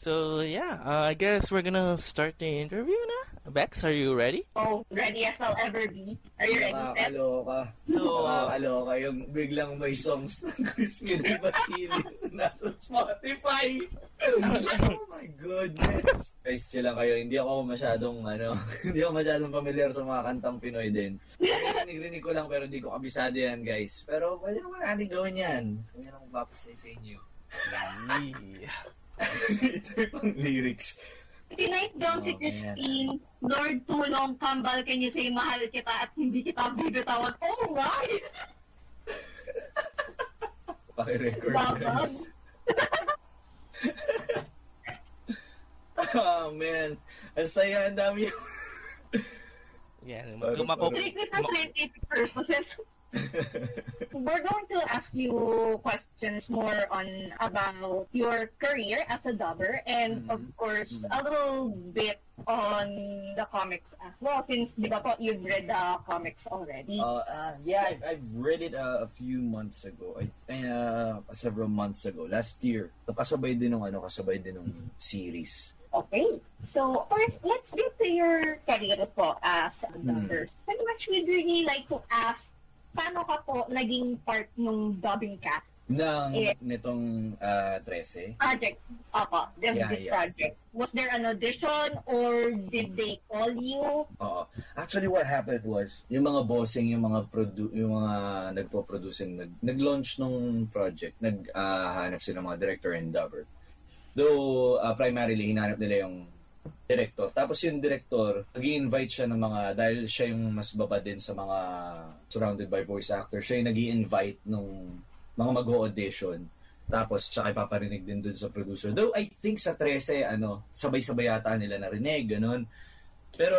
So yeah, uh, I guess we're gonna start the interview na. Bex, are you ready? Oh, ready as I'll ever be. Are you ready, Seth? Nakakaloka. So, Nakakaloka yung biglang may songs ng Crispin and Basili nasa Spotify. oh my goodness. Guys, chill lang kayo. Hindi ako masyadong, ano, hindi ako masyadong familiar sa mga kantang Pinoy din. Rinig-rinig ko lang pero hindi ko kabisado yan, guys. Pero pwede naman natin gawin yan. Pwede naman papasay sa inyo. Yeah. Ito yung lyrics. Tonight down si Oh, man. Christine, Lord tulong, kambal can you say mahal kita at hindi kita bibitawan. Oh my! Paki-record guys. oh man. Ang saya, ang dami yung... Yeah, Parang- mag- Take it for scientific purposes. We're going to ask you questions more on about your career as a dubber and of Mhm. course Mhm. a little bit on the comics as well since di ba po you've read the comics already. Uh, uh, yeah, I've, I've read it uh, a few months ago. I, uh, several months ago. Last year. Kasabay din ng ano, kasabay din ng series. Okay. So, first, let's get to your career po as a Hmm. dubber. And actually, we'd really like to ask, paano ka po naging part ng dubbing cast Ng Yeah. nitong uh, 13. project? Apa, this, Yeah, this yeah. project. Was there an audition or did they call you? Oo. Actually, what happened was, yung mga bossing, yung mga produ- yung mga nagpo-producing, nag- nag-launch nung project, nag-hanap sila ng mga director and dubber. Though, uh, primarily, hinanap nila yung director. Tapos yung director, nag invite siya ng mga, dahil siya yung mas baba din sa mga surrounded by voice actor, siya yung nag invite nung mga mag-audition. Tapos, tsaka ipaparinig din dun sa producer. Though, I think sa 13, ano, sabay-sabay yata nila narinig, ganun. Pero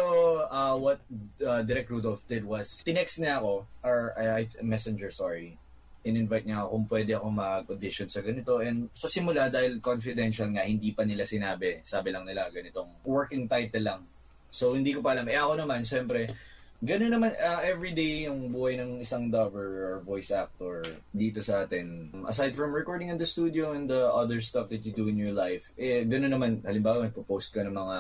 uh, what uh, Direk Rudolph did was, tinext niya ako, or I, I- messenger, sorry, in-invite niya kung pwede ako mag-audition sa ganito. And sa simula, dahil confidential nga, hindi pa nila sinabi. Sabi lang nila, ganitong working title lang. So, hindi ko pa alam. Eh ako naman, syempre, Ganun naman, uh, everyday yung buhay ng isang dubber or voice actor dito sa atin. Aside from recording in the studio and the other stuff that you do in your life, eh, ganun naman, halimbawa, may post ka ng mga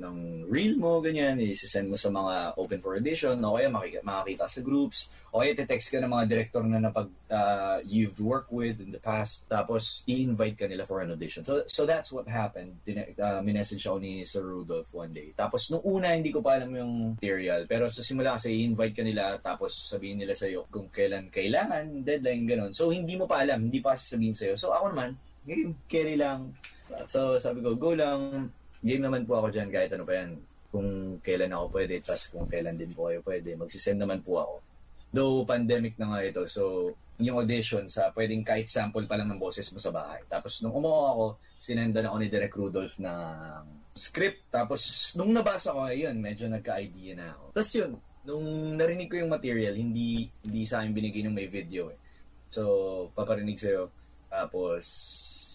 ng reel mo, ganyan, i-send mo sa mga open for audition, o kaya makik- makakita sa groups, o kaya text ka ng mga director na napag uh, you've worked with in the past, tapos i-invite ka nila for an audition. So, so that's what happened. Dine- uh, minessage ako ni Sir Rudolph one day. Tapos nung una, hindi ko pa alam yung material, pero sa simula kasi i-invite ka nila, tapos sabihin nila sa'yo kung kailan kailangan, deadline, ganun. So hindi mo pa alam, hindi pa sabihin sa'yo. So ako naman, game, carry lang. So sabi ko, go lang, game naman po ako dyan kahit ano pa yan. Kung kailan ako pwede, tas kung kailan din po kayo pwede. Magsisend naman po ako. Though pandemic na nga ito, so yung audition sa pwedeng kahit sample pa lang ng boses mo sa bahay. Tapos nung umuha ako, sinendan ako ni Direk Rudolph ng script. Tapos nung nabasa ko, ayun, medyo nagka-idea na ako. Tapos yun, nung narinig ko yung material, hindi hindi sa akin binigay ng may video eh. So, paparinig sa'yo. Tapos,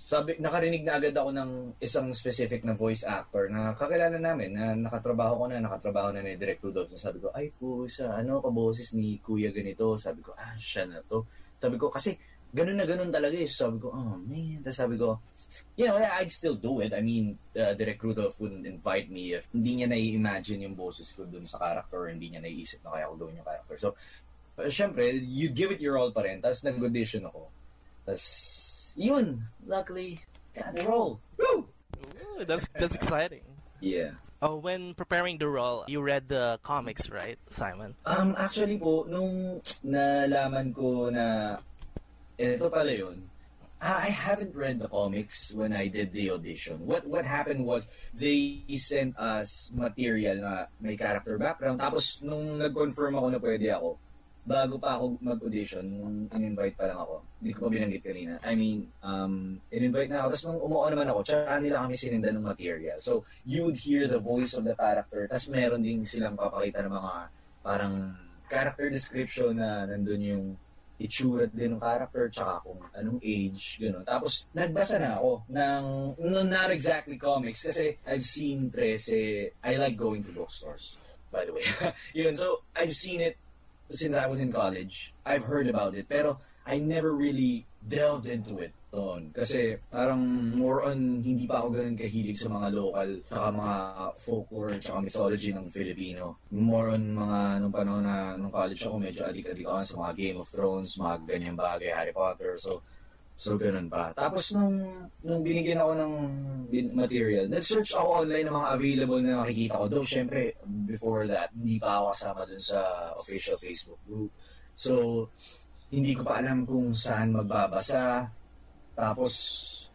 sabi, nakarinig na agad ako ng isang specific na voice actor na kakilala namin, na nakatrabaho ko na, nakatrabaho na ni Direk Rudolph. So, sabi ko, ay po, sa ano ka boses ni Kuya ganito? Sabi ko, ah, siya na to. Sabi ko, kasi ganun na ganun talaga eh. Sabi ko, oh man. Tapos sabi ko, you know, I'd still do it. I mean, uh, Direk Rudolph wouldn't invite me if hindi niya nai-imagine yung boses ko dun sa character or hindi niya naiisip na kaya ko gawin yung character. So, syempre, you give it your all pa rin. Tapos nag-audition ako. Tapos, yun, luckily, got the role. Woo! Ooh, that's that's exciting. Yeah. Oh, when preparing the role, you read the comics, right, Simon? Um, actually po, nung nalaman ko na ito pala yun, ah, I haven't read the comics when I did the audition. What what happened was they sent us material na may character background. Tapos nung nag-confirm ako na pwede ako, bago pa ako mag-audition, nung in-invite pa lang ako, hindi ko pa binanggit kanina. I mean, um, in-invite na ako. Tapos nung umuo naman ako, tsaka nila kami sininda ng material. So, you would hear the voice of the character. Tapos meron din silang papakita ng mga parang character description na nandun yung itsura din ng character tsaka kung anong age, gano'n. Tapos, nagbasa na ako ng, no, not exactly comics kasi I've seen 13, I like going to bookstores, by the way. Yun, so, I've seen it since I was in college. I've heard about it, pero I never really delved into it doon. Kasi parang more on hindi pa ako ganun kahilig sa mga local tsaka mga folklore tsaka mythology ng Filipino. More on mga nung panahon na nung college ako medyo adik-adik ako sa mga Game of Thrones, mga ganyan bagay, Harry Potter. So So, ganun pa. Tapos, nung, nung binigyan ako ng material, nag-search ako online ng mga available na makikita ko. Though, syempre, before that, hindi pa ako kasama dun sa official Facebook group. So, hindi ko pa alam kung saan magbabasa. Tapos,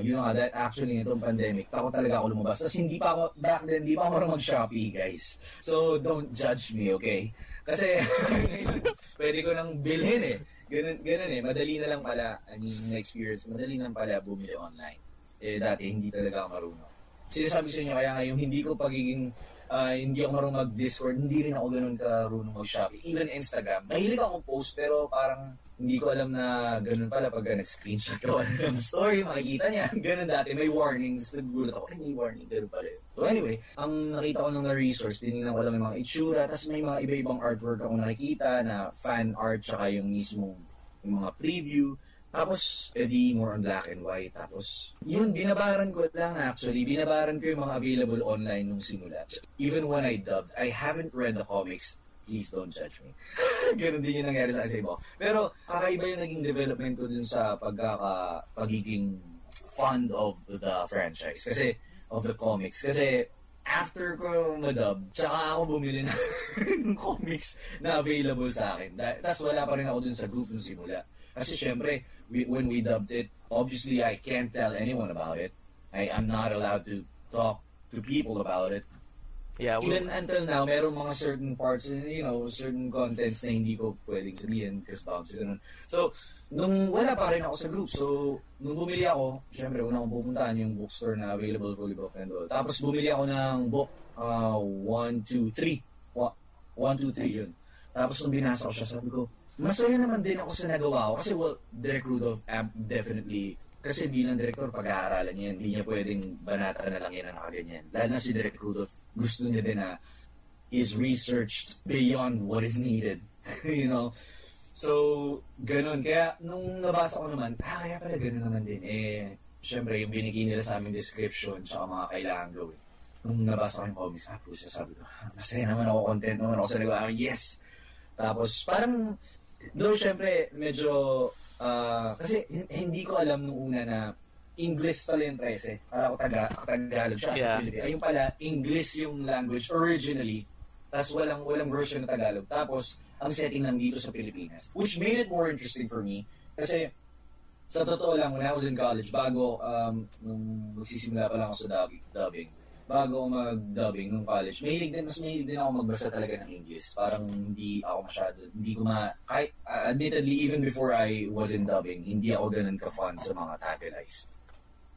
yun nga, that actually itong pandemic, takot talaga ako lumabas. Tapos hindi pa ako, back then, hindi pa ako marunong mag-Shopee, guys. So, don't judge me, okay? Kasi, pwede ko nang bilhin eh. Ganun, ganun eh, madali na lang pala, I mean, na-experience, madali na lang pala bumili online. Eh, dati, hindi talaga ako marunong. Sinasabi sa inyo, kaya nga yung hindi ko pagiging, ah, hindi ako marunong mag-Discord, hindi rin ako ganun karunong mag-Shopee. Even Instagram, mahilig akong post, pero parang hindi ko alam na ganun pala pag nag-screenshot ko ng story, makikita niya. Ganun dati, may warnings. Nagulat ako, ay may warning, ganun pala. So anyway, ang nakita ko ng na-resource, tinignan ko lang may mga itsura, tapos may mga iba-ibang artwork ako nakikita na fan art, tsaka yung mismong yung mga preview. Tapos, edi more on black and white. Tapos, yun, binabaran ko lang actually. Binabaran ko yung mga available online nung simula. Even when I dubbed, I haven't read the comics. Please don't judge me. Ganun din yung nangyari sa akin. Pero, kakaiba yung naging development ko dun sa pagkaka, pagiging fond of the franchise. Kasi, of the comics. Kasi, after ko madub, tsaka ako bumili ng comics na available sa akin. Tapos wala pa rin ako dun sa group nung simula. Kasi syempre, we, when we dubbed it, obviously I can't tell anyone about it. I, I'm not allowed to talk to people about it. Yeah, we, Even until now, merong mga certain parts, you know, certain contents na hindi ko pwedeng sabihin kasi bounce ganun. So, nung wala pa rin ako sa group, so, nung bumili ako, syempre, una kong pupuntahan yung bookstore na available fully book and all. Tapos, bumili ako ng book, uh, 1, 2, 3. 1, 2, 3 yun. Tapos, nung binasa ko siya, sabi ko, masaya naman din ako sa nagawa ko. Kasi, well, Derek Rudolph, um, definitely, kasi bilang director, pag-aaralan niya hindi niya pwedeng banata na lang yan na nakaganyan. Lalo na si Derek Rudolph, gusto niya din na is researched beyond what is needed. you know? So, ganun. Kaya, nung nabasa ko naman, ah, kaya pala ganun naman din. Eh, syempre, yung binigay nila sa aming description, tsaka mga kailangan gawin. Nung nabasa ko yung comics, ah, pusa, sabi ko, ah, masaya naman ako, content naman ako sa nagawa. ko. Yes! Tapos, parang, though syempre, medyo, ah, kasi hin- hindi ko alam nung una na English pala yung 13. Para ako taga, Tagalog siya sa Yeah. Philippines. Ayun pala, English yung language originally. Tapos walang, walang version na Tagalog. Tapos, ang setting nandito sa Pilipinas. Which made it more interesting for me. Kasi, sa totoo lang, when I was in college, bago, um, nung magsisimula pa lang ako sa dubbing, dubbing bago mag-dubbing nung college, mahilig din, mas mahilig din ako magbasa talaga ng English. Parang hindi ako masyado, hindi ko ma, kahit, uh, admittedly, even before I was in dubbing, hindi ako ganun ka-fun sa mga tagalized.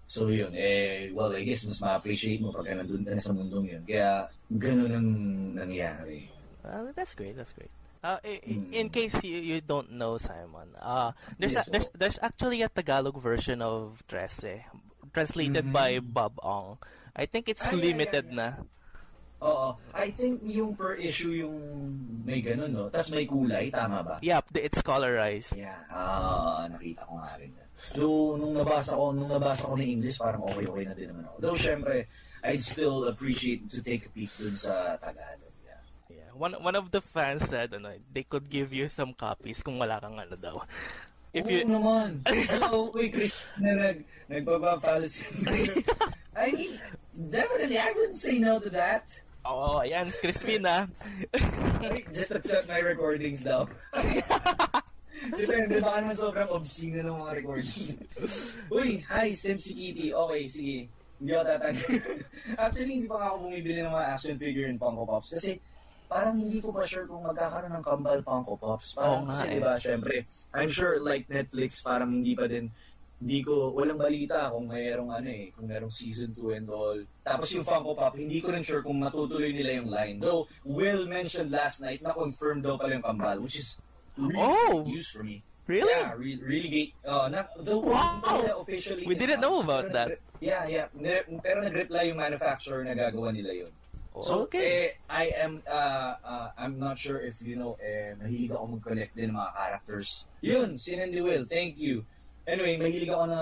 So yun, eh, well, I guess mas ma-appreciate mo pag nandun ka na sa mundong yun. Kaya, ganun ang nangyari. uh, that's great, that's great. Uh, in case you, you don't know Simon, uh, there's a, Yes, there's there's actually a Tagalog version of Trece, translated Mhm. by Bob Ong. I think it's Ah, yeah, limited yeah, na. Oo. I think yung per issue yung may ganun, no? Tapos may kulay, tama ba? Yep, it's colorized. Yeah. Ah, nakita ko nga rin. So, nung nabasa ko, nung nabasa ko ng English, parang okay-okay na din naman ako. Though, syempre, I'd still appreciate to take a peek dun sa Tagalog. Yeah. Yeah. One one of the fans said ano, they could give you some copies kung wala kang ano daw. If Oo you naman. Hello, uy, Chris na nag, nagbaba-fallacy. I mean, definitely, I wouldn't say no to that. Oh, ayan, Crispin. Ay, Just accept my recordings daw. Depende, baka naman sobrang obscene na ng mga recordings. Uy, hi, Sim si Kitty. Okay, sige. Hindi ako tatag. Actually, hindi pa nga ako bumibili ng mga action figure and Funko Pops. Kasi, parang hindi ko pa sure kung magkakaroon ng kambal Funko Pops. Parang nga kasi, eh. diba, syempre, I'm sure like Netflix, parang hindi pa din hindi ko, walang balita kung mayroong ano eh, kung mayroong season 2 and all. Tapos yung Funko Pop, hindi ko rin sure kung matutuloy nila yung line. Though, Will mentioned last night na confirmed daw pala yung kambal, which is really Oh! news for me. Really? Yeah, re- really great. Uh, not, though, Wow! officially We didn't know about pero that. Yeah, yeah. Pero nag-reply yung manufacturer na gagawa nila yun. So, Okay. eh, I am, uh, uh, I'm not sure if you know, eh, mahilig ako mag-collect din ng mga characters. Yun, Sin and Will, thank you. Anyway, mahilig ako na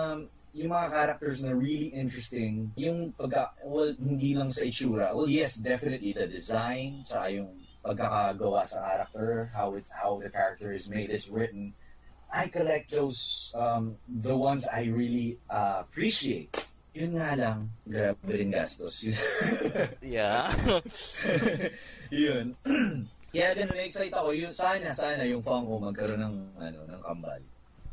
yung mga characters na really interesting, yung pagka, well, hindi lang sa itsura. Well, yes, definitely the design, tsaka yung pagkakagawa sa character, how it, how the character is made, is written. I collect those, um, the ones I really uh, appreciate. Yun nga lang, grabe rin gastos. Yeah. yun. Kaya ganun, excite ako. Yun, sana, sana yung Funko magkaroon ng, ano, ng kambal.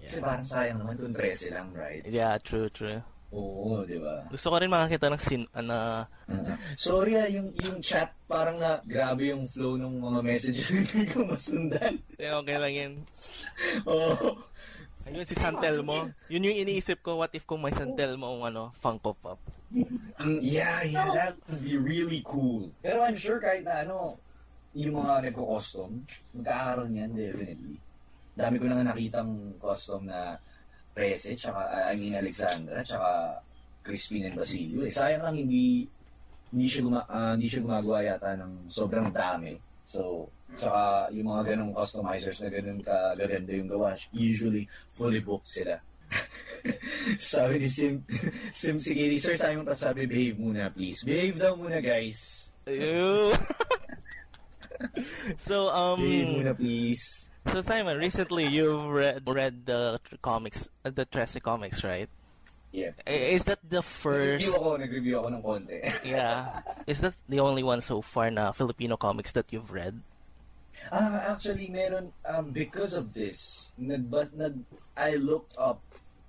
Kasi parang sayang naman kung 13 lang, right? yeah, true, true. Oo, di ba? Gusto ko rin makakita ng sin ah, na Uh, sorry ah, yung, yung chat, parang na, grabe yung flow ng mga messages hindi ko masundan. eh, okay lang yun. Oo. Ayun, si Santelmo. Yun yung iniisip ko, what if kung may Santelmo ang ano, Funko Pop. Yeah, yeah, that would be really cool. Pero I'm sure kahit na ano, yung mga nagko-custom, magkakaroon yan, definitely. Dami ko na nga nakitang custom na Rese, tsaka, uh, I mean, Alexandra, tsaka Crispin and Basilio. Eh, sayang lang hindi hindi siya, guma, ah, hindi siya gumagawa yata ng sobrang dami. So, tsaka yung mga ganong customizers na ganun kagaganda yung gawa, usually fully booked sila. sabi ni Sim, Sim sige, sir, sabi mo sabi, behave muna, please. Behave daw muna, guys. Ew. so, um, muna, please. so Simon, recently you've read, read the comics, uh, the Tracy comics, right? Yeah. Is that the Nag-review first, ako, nag-review ako ng konti. yeah, is that the only one so far na Filipino comics that you've read? Ah, actually, meron, um, because of this, nag, nag, I looked up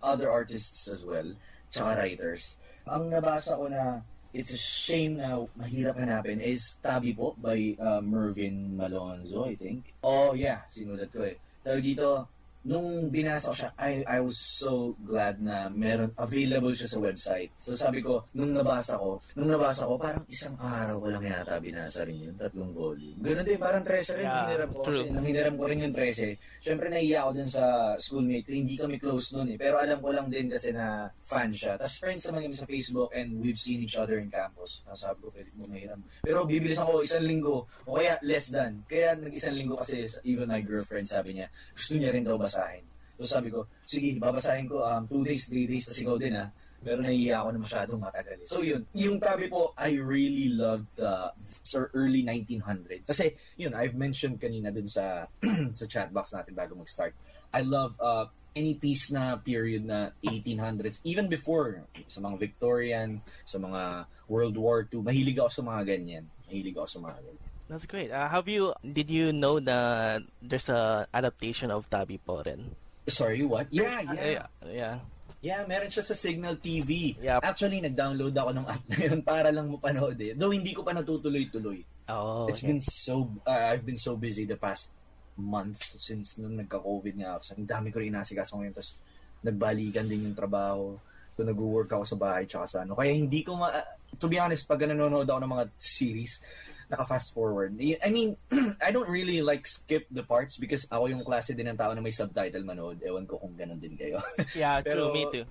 other artists as well, tsaka writers. Ang nabasa ko na it's a shame na mahirap hanapin is Tabi po by uh, Mervin Malonzo, I think. Oh, yeah, sinulat ko eh. Tawag dito, nung binasa ko siya, I, I was so glad na meron, available siya sa website. So sabi ko, nung nabasa ko, nung nabasa ko, parang isang araw ko lang yata binasa rin yun, tatlong volume. Ganun din, parang 13 rin, Yeah, hiniram ko. true. Kasi nang hiniram ko rin yung 13. Siyempre, naiiyak ako dun sa schoolmate ko. Hindi kami close nun eh. Pero alam ko lang din kasi na fan siya. Tapos friends naman kami sa Facebook and we've seen each other in campus. Tapos sabi ko, pwede mo mahiram. Pero bibilis ako isang linggo o kaya less than. Kaya nag-isang linggo kasi even my girlfriend sabi niya, gusto niya rin daw basahin. So sabi ko, sige, babasahin ko um, two days, three days, tas ikaw din ha. Pero naiiyak ako na masyadong matagal. So yun, yung tabi po, I really loved the sir, early 1900s. Kasi yun, I've mentioned kanina dun sa sa chat box natin bago mag-start. I love uh, any piece na period na 1800s, even before, sa mga Victorian, sa mga World War II, mahilig ako sa mga ganyan. Mahilig ako sa mga ganyan. That's great. Uh, have you, did you know that there's a adaptation of Tabi po rin? Sorry, what? Yeah, Yeah. yeah. Yeah, meron siya sa Signal TV. Yep. Actually, nag-download ako ng app na yun para lang mapanood eh. Though hindi ko pa natutuloy-tuloy. Oh, It's okay. been so, uh, I've been so busy the past month since nung nagka-COVID nga ako. So, ang dami ko rin inasikaso ngayon. Tapos, nagbalikan din yung trabaho. So, nag-work ako sa bahay tsaka sa ano. Kaya hindi ko ma... To be honest, pag nanonood ako ng mga series, naka-fast forward. I mean, I don't really like skip the parts because ako yung klase din ng tao na may subtitle manood. Ewan ko kung ganun din kayo. Yeah, Pero- true. Me too.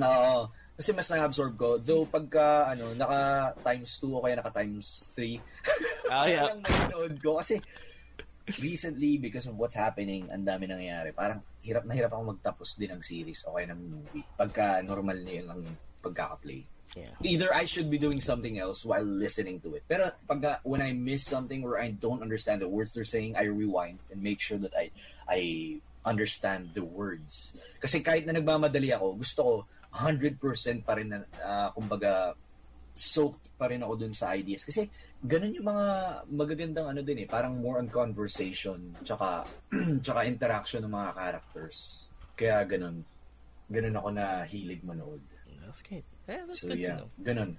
Oo. Kasi mas na-absorb ko. Though pagka, ano, naka times 2 o kaya naka times 3. Ah, yeah. Nanonood ko. Kasi recently, because of what's happening, ang dami nangyayari. Parang hirap na hirap ako magtapos din ng series o kaya ng movie. Pagka normal na yun lang yung pagkaka-play. Yeah. Either I should be doing something else while listening to it. Pero pagka, when I miss something or I don't understand the words they're saying, I rewind and make sure that I I understand the words. Kasi kahit na nagmamadali ako, gusto ko 100% pa rin na, ah, kumbaga, soaked pa rin ako dun sa ideas. Kasi ganun yung mga magagandang ano din eh, parang more on conversation, tsaka, tsaka interaction ng mga characters. Kaya ganun. Ganun ako na hilig manood. That's great. Yeah, that's So good to yeah, know. ganun.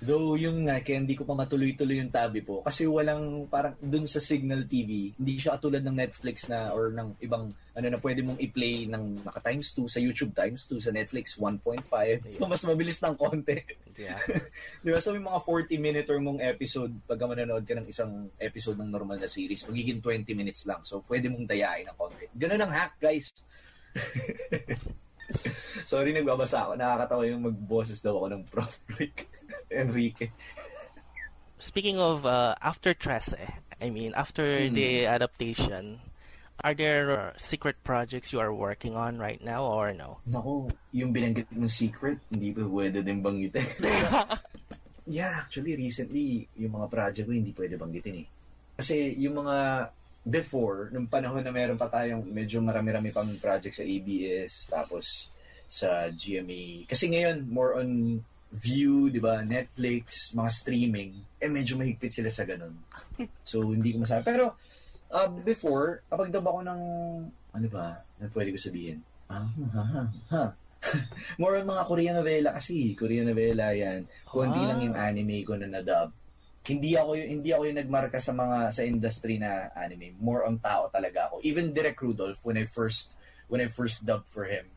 Though yung nga, kaya hindi ko pa matuloy-tuloy yung tabi po. Kasi walang, parang dun sa Signal TV, hindi siya katulad ng Netflix na, or ng ibang, ano na pwede mong i-play ng naka times 2 sa YouTube times 2 sa Netflix 1.5. So mas mabilis ng konti. Yeah. Di ba? So yung mga 40 minute or mong episode, pag manonood ka ng isang episode ng normal na series, magiging 20 minutes lang. So pwede mong dayain ng konti. Ganun ang hack, guys. Sorry, nagbabasa ako. Nakakatawa yung mag-bosses daw ako ng Prof. Rick Enrique. Speaking of uh, after Trece, I mean after Hmm. the adaptation, Are there secret projects you are working on right now or no? Naku, yung binanggit mong secret, hindi pa pwede din banggitin. yeah, actually, recently, yung mga project ko hindi pwede banggitin eh. Kasi yung mga before, nung panahon na meron pa tayong medyo marami-rami pang project sa ABS, tapos sa GMA. Kasi ngayon, more on view, di ba, Netflix, mga streaming, eh medyo mahigpit sila sa ganun. So, hindi ko masabi. Pero, uh, before, kapag dab ako ng, ano ba, na pwede ko sabihin? Ah, ha, ha, ha. More on mga Korean novela kasi. Korean novela yan. Kundi Ah. lang yung anime ko na nadub. Hindi ako yung hindi ako yung nagmarka sa mga sa industry na anime. More on tao talaga ako. Even Direk Rudolph when I first when I first dubbed for him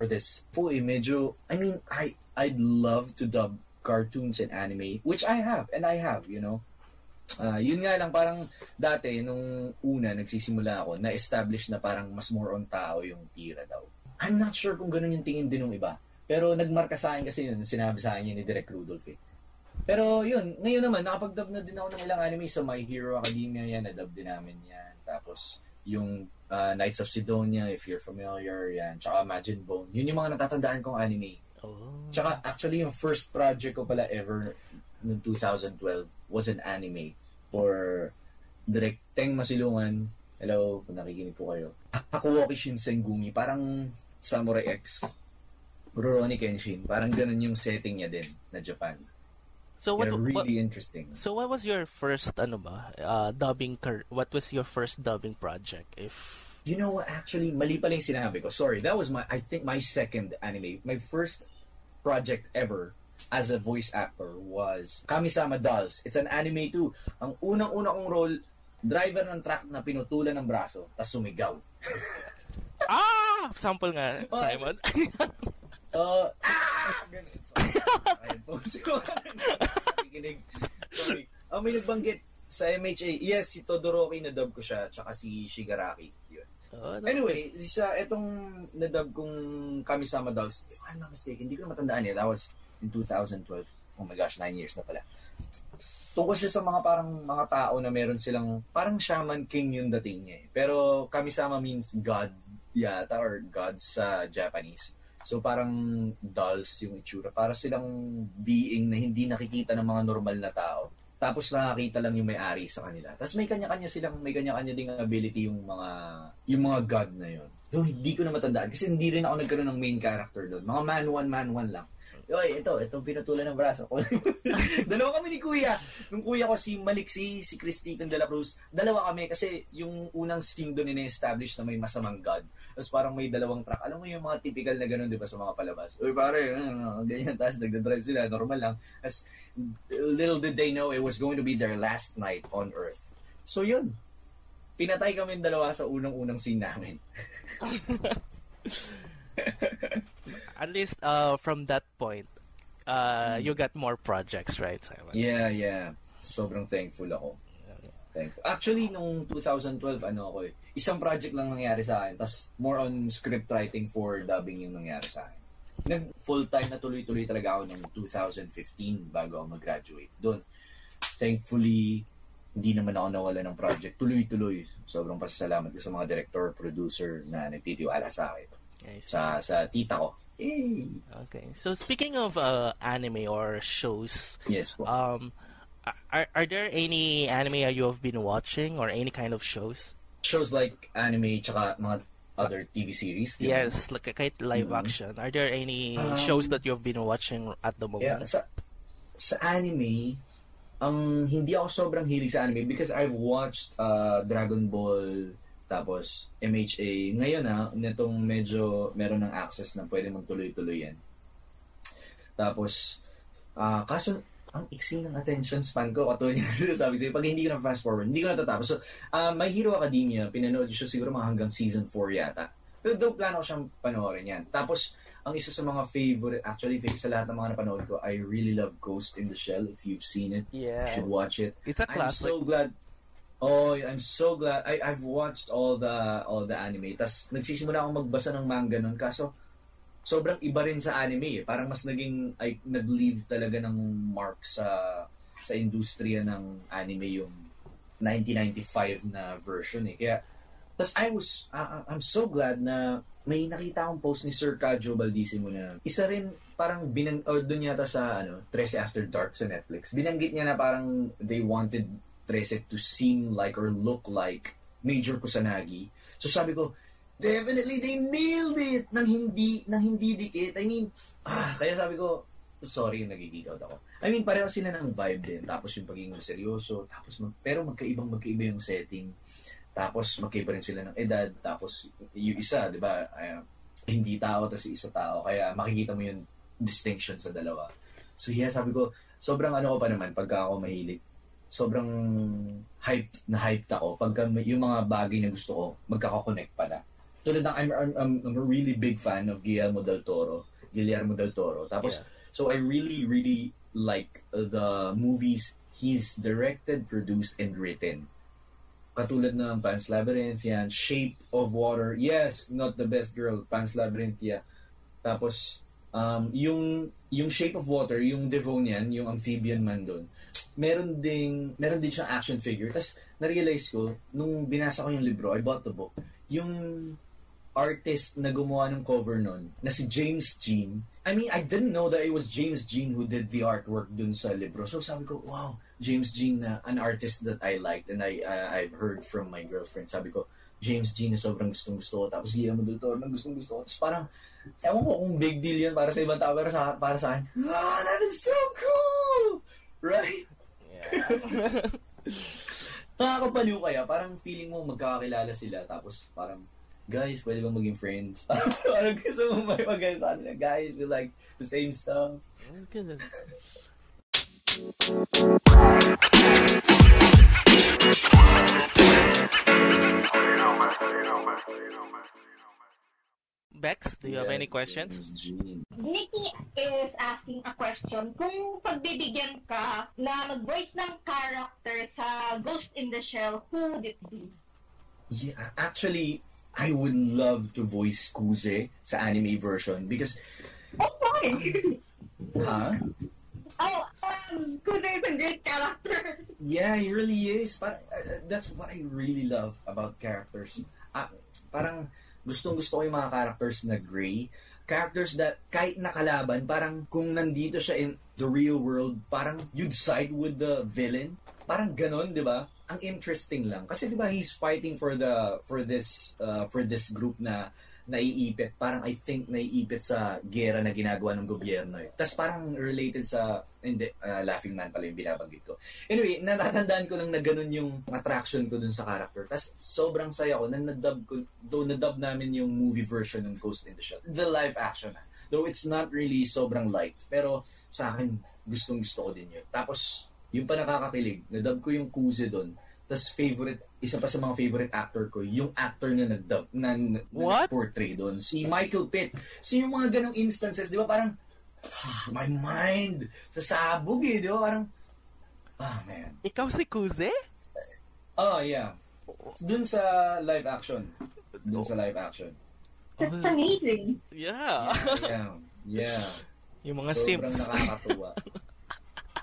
for this. Po eh, medyo I mean I I'd love to dub cartoons and anime which I have and I have, you know. Ah, yun nga lang parang dati nung una nagsisimula ako na establish na parang mas more on tao yung tira daw. I'm not sure kung ganun yung tingin din ng iba. Pero nagmarka sa akin kasi yun, sinabi sa akin yun ni Direk Rudolph eh. Pero yun, ngayon naman, nakapag-dub na din ako ng ilang anime sa My Hero Academia yan, na-dub din namin yan. Tapos, yung ah, Knights of Sidonia, if you're familiar, yan. Tsaka Imagine Bone. Yun yung mga natatandaan kong anime. Oh. Tsaka, actually, yung first project ko pala ever noong 2012 was an anime for Direct Teng Masilungan. Hello, kung nakikinig po kayo. Hakuoki Shinsengumi, parang Samurai X. Rurouni Kenshin. Parang ganun yung setting niya din na Japan. So what, what really interesting. So what was your first ano ba uh, dubbing what was your first dubbing project if You know what? Actually, mali pala yung sinabi ko. Sorry, that was my, I think, my second anime. My first project ever as a voice actor was Kamisama Dolls. It's an anime too. Ang unang-una kong role, driver ng truck na pinutulan ng braso, tapos sumigaw. Ah! Sample nga, Oh, Simon. Uh, ah! Ayun po. Nakikinig. Sorry. Oh, may nagbanggit sa MHA. Yes, si Todoroki na dub ko siya, tsaka si Shigaraki. Yun. oh, Anyway, sa etong nadub kong Kamisama Dolls, if I'm not mistaken, hindi ko na matandaan eh. That was in 2012. Oh my gosh, nine years na pala. Tungkol siya sa mga parang mga tao na meron silang parang shaman king yung dating niya eh. Pero Kamisama means God yata or God sa Japanese. So parang dolls yung itsura. Para silang being na hindi nakikita ng mga normal na tao. Tapos nakakita lang yung may-ari sa kanila. Tapos may kanya-kanya silang, may kanya-kanya ding ability yung mga, yung mga god na yun. Though hindi ko na matandaan kasi hindi rin ako nagkaroon ng main character doon. Mga man one, man one lang. Oy, ito, itong pinutulan ng braso ko. dalawa kami ni Kuya. Nung kuya ko si Maliksi, si Christine de la Cruz. Dalawa kami kasi yung unang scene doon ina-establish na may masamang god. Tapos parang may dalawang truck. Alam mo yung mga typical na ganun, di ba, sa mga palabas? Uy, pare, ano, ganyan. Tapos nagdadrive sila, normal lang. Tapos little did they know it was going to be their last night on Earth. So yun, pinatay kami dalawa sa unang-unang scene namin. At least uh, from that point, uh, you got more projects, right, Simon? Yeah, yeah. Sobrang thankful ako. Thankful. Actually, nung 2012, ano ako eh, isang project lang nangyari sa akin, tas more on script writing for dubbing yung nangyari sa akin. Nag full-time na tuloy-tuloy talaga ako nung 2015 bago ako mag-graduate. Doon, thankfully, hindi naman ako nawala ng project. Tuloy-tuloy. Sobrang pasasalamat ko sa mga director, producer na nagtitiwala sa akin. Sa, sa tita ko. Yay! Okay. So speaking of uh, anime or shows, Yes po. um, are are there any anime you have been watching or any kind of shows? Shows like anime tsaka mga other TV series. Yes, like kahit live Mhm. action. Are there any Um, shows that you have been watching at the Yeah, moment? sa, sa anime, ang hindi ako sobrang hilig sa anime because I've watched uh, Dragon Ball, tapos MHA. Ngayon ha, nitong medyo meron ng access na pwede mong tuloy-tuloy yan. Tapos, ah kaso, ang iksi ng attention span ko, katulad yung sinasabi sa'yo, pag hindi ko na fast forward, hindi ko na tatapos. So, ah, My Hero Academia, pinanood siya siguro mga hanggang season 4 yata. Pero doon plano ko siyang panoorin yan. Tapos, ang isa sa mga favorite, actually, sa lahat ng mga napanood ko, I really love Ghost in the Shell. If you've seen it, you Yeah. should watch it. It's a I'm classic. so glad. Oh, I'm so glad. I I've watched all the all the anime. Tas nagsisimula akong magbasa ng manga nun kaso sobrang iba rin sa anime eh. Parang mas naging ay nag-leave talaga ng mark sa sa industriya ng anime yung 1995 na version eh. Kaya Tapos I was, uh, I'm so glad na may nakita akong post ni Sir Kajo Baldissimo na isa rin parang binang or doon yata sa ano 13 After Dark sa Netflix binanggit niya na parang they wanted 13 to seem like or look like Major Kusanagi so sabi ko definitely they nailed it nang hindi nang hindi dikit I mean ah kaya sabi ko sorry nagigig out ako I mean pareho sila ng vibe din tapos yung pagiging seryoso tapos mag, pero magkaibang magkaiba yung setting tapos magkaiba rin sila ng edad. Tapos yung isa, di ba, uh, hindi tao, tapos isa tao. Kaya makikita mo yung distinction sa dalawa. So yeah, sabi ko, sobrang ano ko pa naman pagka ako mahilig. Sobrang hype na hyped ako pagka yung mga bagay na gusto ko, magkakakonect pala. Tulad ng, I'm, I'm, I'm, I'm a really big fan of Guillermo del Toro. Guillermo del Toro. Tapos, yeah. so I really, really like the movies he's directed, produced, and written katulad ng Pan's Labyrinth, yan, Shape of Water, yes, not the best girl, Pan's Labyrinth, yeah. Tapos, um, yung, yung Shape of Water, yung Devonian, yung amphibian man doon, meron ding, meron din siyang action figure. Tapos, na-realize ko, nung binasa ko yung libro, I bought the book, yung artist na gumawa ng cover nun, na si James Jean, I mean, I didn't know that it was James Jean who did the artwork dun sa libro. So sabi ko, wow, James Jean na an artist that I liked and I uh, I've heard from my girlfriend. Sabi ko, James Jean na sobrang gustong gusto ko. Tapos Guillermo del Toro na gustong gusto ko. Tapos parang, ewan ko kung big deal yan para sa ibang tao, pero sa, para sa akin, ah, that is so cool! Right? Yeah. Nakakapaliw kaya, parang feeling mo magkakakilala sila, tapos parang, guys, pwede bang maging friends? parang gusto mo may mag sa kanila, guys, we like the same stuff. That's good. That's good. Bex, do you have any questions? Nikki is asking a question. Kung pagbibigyan ka na mag-voice ng character sa Ghost in the Shell, who would it be? Yeah, actually, I would love to voice Kuze sa anime version because... Oh, why? huh? Oh, um, Kuze is a great character. Yeah, he really is. But, uh, that's what I really love about characters. Uh, parang gustong gusto ko yung mga characters na gray. Characters that kahit nakalaban, parang kung nandito siya in the real world, parang you'd side with the villain. Parang ganon, di ba? Ang interesting lang. Kasi di ba he's fighting for the for this uh, for this group na naiipit. Parang I think naiipit sa gera na ginagawa ng gobyerno eh. Tapos parang related sa, hindi, uh, Laughing Man pala yung binabanggit ko. Anyway, natatandaan ko lang na ganun yung attraction ko dun sa character. Tapos sobrang saya ko na nadub ko, though nadub namin yung movie version ng Ghost in the Shell. The live action na. Though it's not really sobrang light. Pero sa akin, gustong gusto ko din yun. Tapos, yung pa nakakakilig, nadub ko yung Kuze doon tapos favorite, isa pa sa mga favorite actor ko, yung actor na nag-dub, na, na, na portray doon, si Michael Pitt. So yung mga ganong instances, di ba parang, ah, my mind, sasabog eh, di ba? Parang, ah, man. Ikaw si Kuze? Oh, yeah. Doon sa live action. Doon sa live action. That's oh. amazing. Yeah. Yeah. Yeah. Yung mga Sobrang sims. nakakatuwa.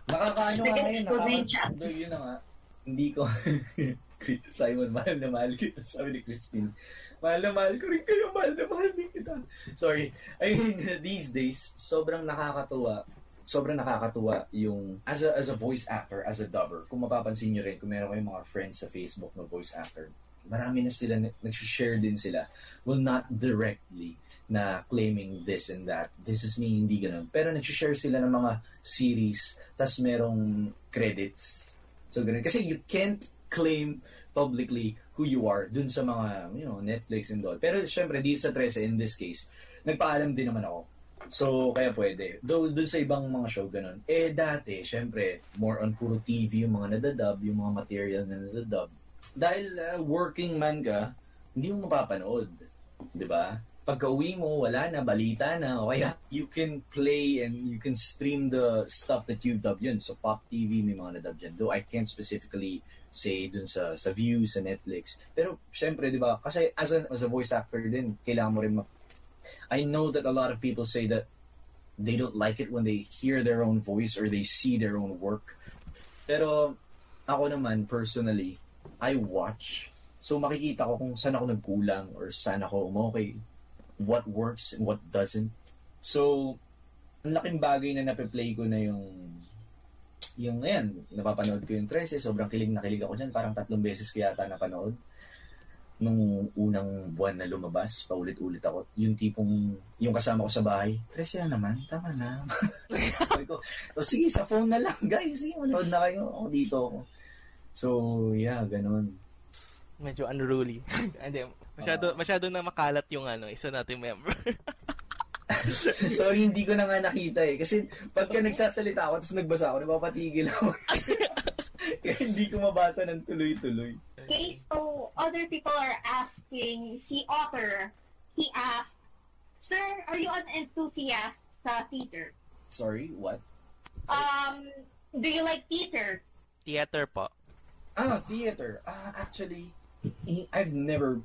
Nakakaano nga ngayon, nakakatuwa. Yun na nga hindi ko Simon, mahal na mahal kita. Sabi ni Crispin, mahal na mahal ko rin kayo, mahal na mahal din kita. Sorry. I mean, these days, sobrang nakakatuwa. Sobrang nakakatuwa yung, as a, as a voice actor, as a dubber, kung mapapansin nyo rin, kung meron kayong mga friends sa Facebook na voice actor, marami na sila, nag-share din sila. Well, not directly na claiming this and that. This is me, hindi ganun. Pero nag-share sila ng mga series, tas merong credits So, ganun. Kasi you can't claim publicly who you are dun sa mga, you know, Netflix and all. Pero, syempre, dito sa 13, in this case, nagpaalam din naman ako. So, kaya pwede. Though, dun sa ibang mga show, ganun. Eh, dati, syempre, more on puro TV yung mga nadadub, yung mga material na nadadub. Dahil uh, working man ka, hindi mo mapapanood. Ba? pagka uwi mo, wala na, balita na, o kaya you can play and you can stream the stuff that you've dubbed yun. So, Pop TV, may mga nadub dyan. Though I can't specifically say dun sa sa views sa Netflix. Pero, syempre, di ba, kasi as a, as a voice actor din, kailangan mo rin ma- I know that a lot of people say that they don't like it when they hear their own voice or they see their own work. Pero, ako naman, personally, I watch So makikita ko kung saan ako nagkulang or saan ako umokay, what works and what doesn't. So, ang laking bagay na nape-play ko na yung yung ayan, napapanood ko yung 13, sobrang kilig na kilig ako dyan, parang tatlong beses ko yata napanood nung unang buwan na lumabas, paulit-ulit ako. Yung tipong, yung kasama ko sa bahay, 13 na naman, tama na. Ko, so, sige, sa phone na lang, guys, sige, manood na kayo, ako dito. So, yeah, ganun. Medyo unruly. Hindi, masyado, masyado na makalat yung ano, isa nating member. Sorry, hindi ko na nga nakita eh. Kasi pagka nagsasalita ako, tapos nagbasa ako, napapatigil ako. Kaya hindi ko mabasa ng tuloy-tuloy. Okay, so other people are asking, si author, he asked, Sir, are you an enthusiast sa theater? Sorry, what? Um, do you like theater? Theater po. Ah, theater. Ah, actually, I've never,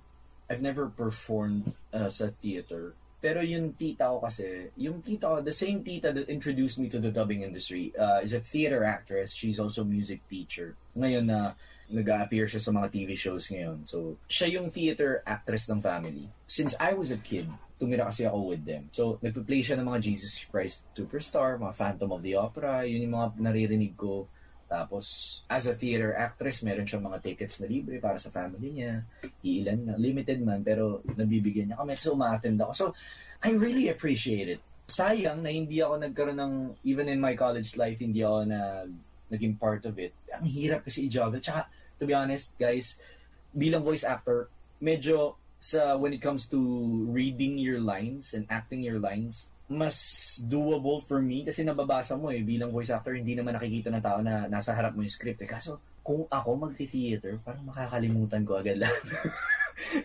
I've never performed uh, sa theater. Pero yung tita ko kasi, yung tita ko, the same tita that introduced me to the dubbing industry, uh, is a theater actress. She's also music teacher. Ngayon na, uh, nag-appear siya sa mga TV shows ngayon. So, siya yung theater actress ng family. Since I was a kid, tumira kasi ako with them. So, nagpa-play siya ng mga Jesus Christ Superstar, mga Phantom of the Opera, yun yung mga naririnig ko. Tapos, as a theater actress, meron siyang mga tickets na libre para sa family niya. Iilan na, limited man, pero nabibigyan niya kami. So, ma-attend ako. So, I really appreciate it. Sayang na hindi ako nagkaroon ng, even in my college life, hindi ako nag, naging part of it. Ang hirap kasi i-juggle. Tsaka, to be honest, guys, bilang voice actor, medyo sa when it comes to reading your lines and acting your lines, mas doable for me kasi nababasa mo eh bilang voice actor hindi naman nakikita ng tao na nasa harap mo yung script eh. Kaso kung ako magti-theater, parang makakalimutan ko agad lahat.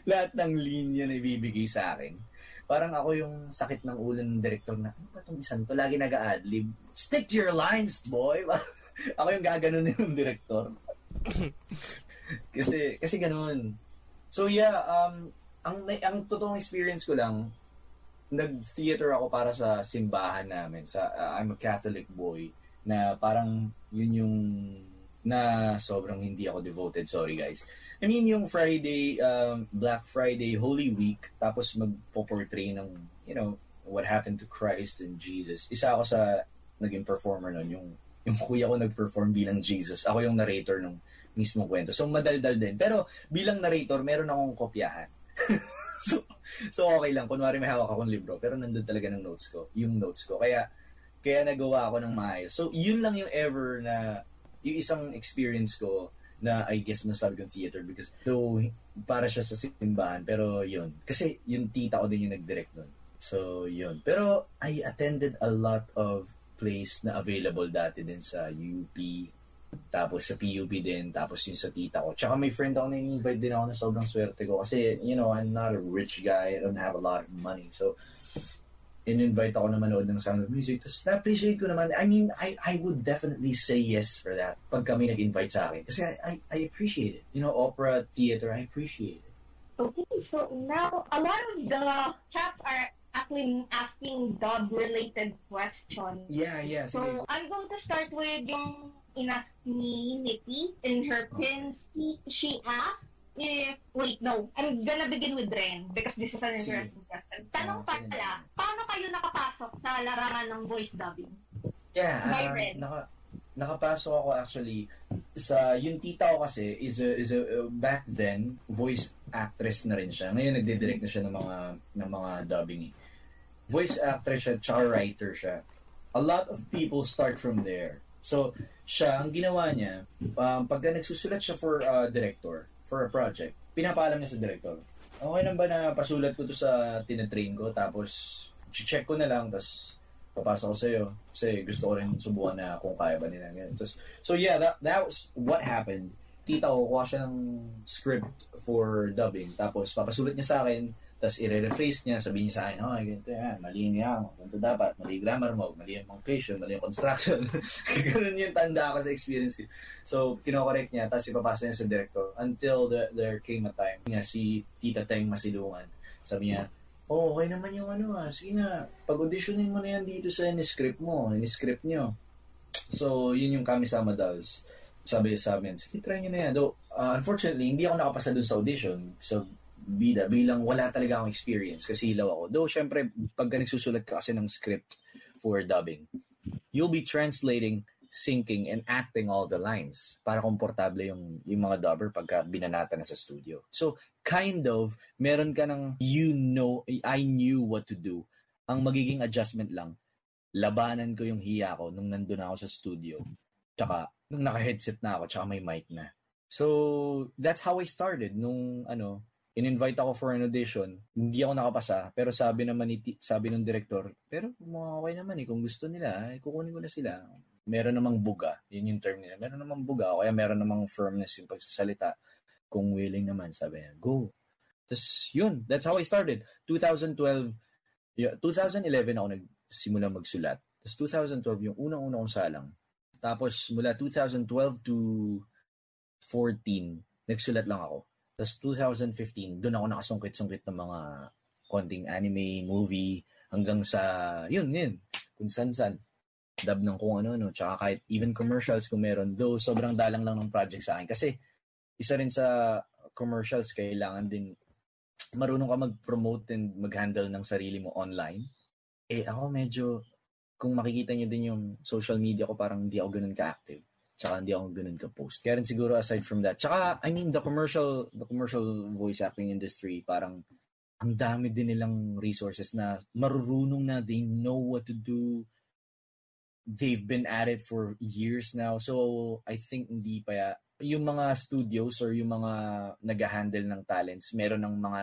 lahat ng linya na ibibigay sa akin. Parang ako yung sakit ng ulo ng director na, ano ba itong isang to? Lagi nag-adlib. Stick to your lines, boy! ako yung gaganon yung director. kasi, kasi ganoon. So yeah, um, ang, ang totoong experience ko lang, nag-theater ako para sa simbahan namin. Sa, uh, I'm a Catholic boy na parang yun yung na sobrang hindi ako devoted. Sorry guys. I mean yung Friday, um, Black Friday, Holy Week, tapos magpo-portray ng, you know, what happened to Christ and Jesus. Isa ako sa naging performer nun, yung, yung kuya ko nag-perform bilang Jesus. Ako yung narrator ng mismong kwento. So madaldal din. Pero bilang narrator, meron akong kopyahan. so, so okay lang. Kunwari may hawak akong libro, pero nandun talaga ng notes ko, yung notes ko. Kaya, kaya nagawa ako ng maayos. So, yun lang yung ever na, yung isang experience ko na I guess masabi kong theater because though para siya sa simbahan, pero yun. Kasi yung tita ko din yung nag-direct nun. So, yun. Pero I attended a lot of plays na available dati din sa UP, tapos sa PUP din, tapos yung sa tita ko. Tsaka may friend ako na invite din ako na sobrang swerte ko. Kasi, you know, I'm not a rich guy. I don't have a lot of money. So, in-invite ako na manood ng Sound of Music. Tapos na-appreciate ko naman. I mean, I, I would definitely say yes for that pag kami nag-invite sa akin. Kasi I, I, I appreciate it. You know, opera, theater, I appreciate it. Okay, so now a lot of the chats are actually asking dub-related questions. Yeah, yeah. So, sige. I'm going to start with yung inask ni Nikki in her pins. She asked if, wait, no, I'm gonna begin with Ren because this is an interesting Sige. question. Tanong oh, pala, paano kayo nakapasok sa larangan ng voice dubbing? Yeah, By uh, Ren. Naka, nakapasok ako actually sa yung tita ko kasi is a, is a back then voice actress na rin siya. Ngayon nagde-direct na siya ng mga ng mga dubbing. Eh. Voice actress siya, tsaka writer siya. A lot of people start from there. So, siya, ang ginawa niya, um, pagka nagsusulat siya for uh, director, for a project, pinapaalam niya sa director. Okay lang ba na pasulat ko to sa tinatrain ko, tapos check ko na lang, tapos papasa ko sa'yo. Kasi gusto ko rin subukan na kung kaya ba nila. Tapos, so yeah, that, that was what happened. Tita ko, kuha siya ng script for dubbing. Tapos papasulat niya sa akin, tapos i-rephrase niya, sabihin niya sa akin, oh, ganito yan, mali niya, ganito dapat, mali grammar mo, mali yung punctuation, mali yung construction. Ganun yung tanda ko sa experience ko. So, kinokorek niya, tapos ipapasa niya sa director until the, there came a time niya, si Tita Teng Masilungan. Sabi niya, oh, okay naman yung ano ah, sige na, pag-auditionin mo na yan dito sa in-script mo, in-script niyo. So, yun yung Kami Sama Dolls. sabi sa amin, sige, try nyo na yan. Though, uh, unfortunately, hindi ako nakapasa dun sa audition. So, bida, bilang wala talaga akong experience kasi ilaw ako. Though, syempre, pagka nagsusulat ka kasi ng script for dubbing, you'll be translating, syncing, and acting all the lines para komportable yung, yung mga dubber pagka binanata na sa studio. So, kind of, meron ka ng you know, I knew what to do. Ang magiging adjustment lang, labanan ko yung hiya ko nung nandun ako sa studio. Tsaka, nung naka-headset na ako, tsaka may mic na. So, that's how I started. Nung, ano, in-invite ako for an audition. Hindi ako nakapasa, pero sabi naman ni, sabi ng director, pero okay naman eh, kung gusto nila, eh, kukunin ko na sila. Meron namang buga, yun yung term nila. Meron namang buga, kaya meron namang firmness yung pagsasalita. Kung willing naman, sabi niya, go. Tapos, yun, that's how I started. 2012, yeah, 2011 ako nagsimula magsulat. Tapos 2012, yung unang-una kong salang. Tapos mula 2012 to 14, nagsulat lang ako. Tapos 2015, doon ako nakasungkit-sungkit ng mga konting anime, movie, hanggang sa, yun, yun, kung san-san. Dub ng kung ano-ano, tsaka kahit even commercials kung meron. Though, sobrang dalang lang ng project sa akin. Kasi, isa rin sa commercials, kailangan din marunong ka mag-promote and mag-handle ng sarili mo online. Eh, ako medyo kung makikita niyo din yung social media ko, parang hindi ako ganun ka-active. Tsaka hindi ako ganun ka-post. Kaya rin siguro aside from that. Tsaka, I mean, the commercial, the commercial voice acting industry, parang ang dami din nilang resources na marurunong na they know what to do. They've been at it for years now. So, I think hindi pa yung mga studios or yung mga nag-handle ng talents, meron ng mga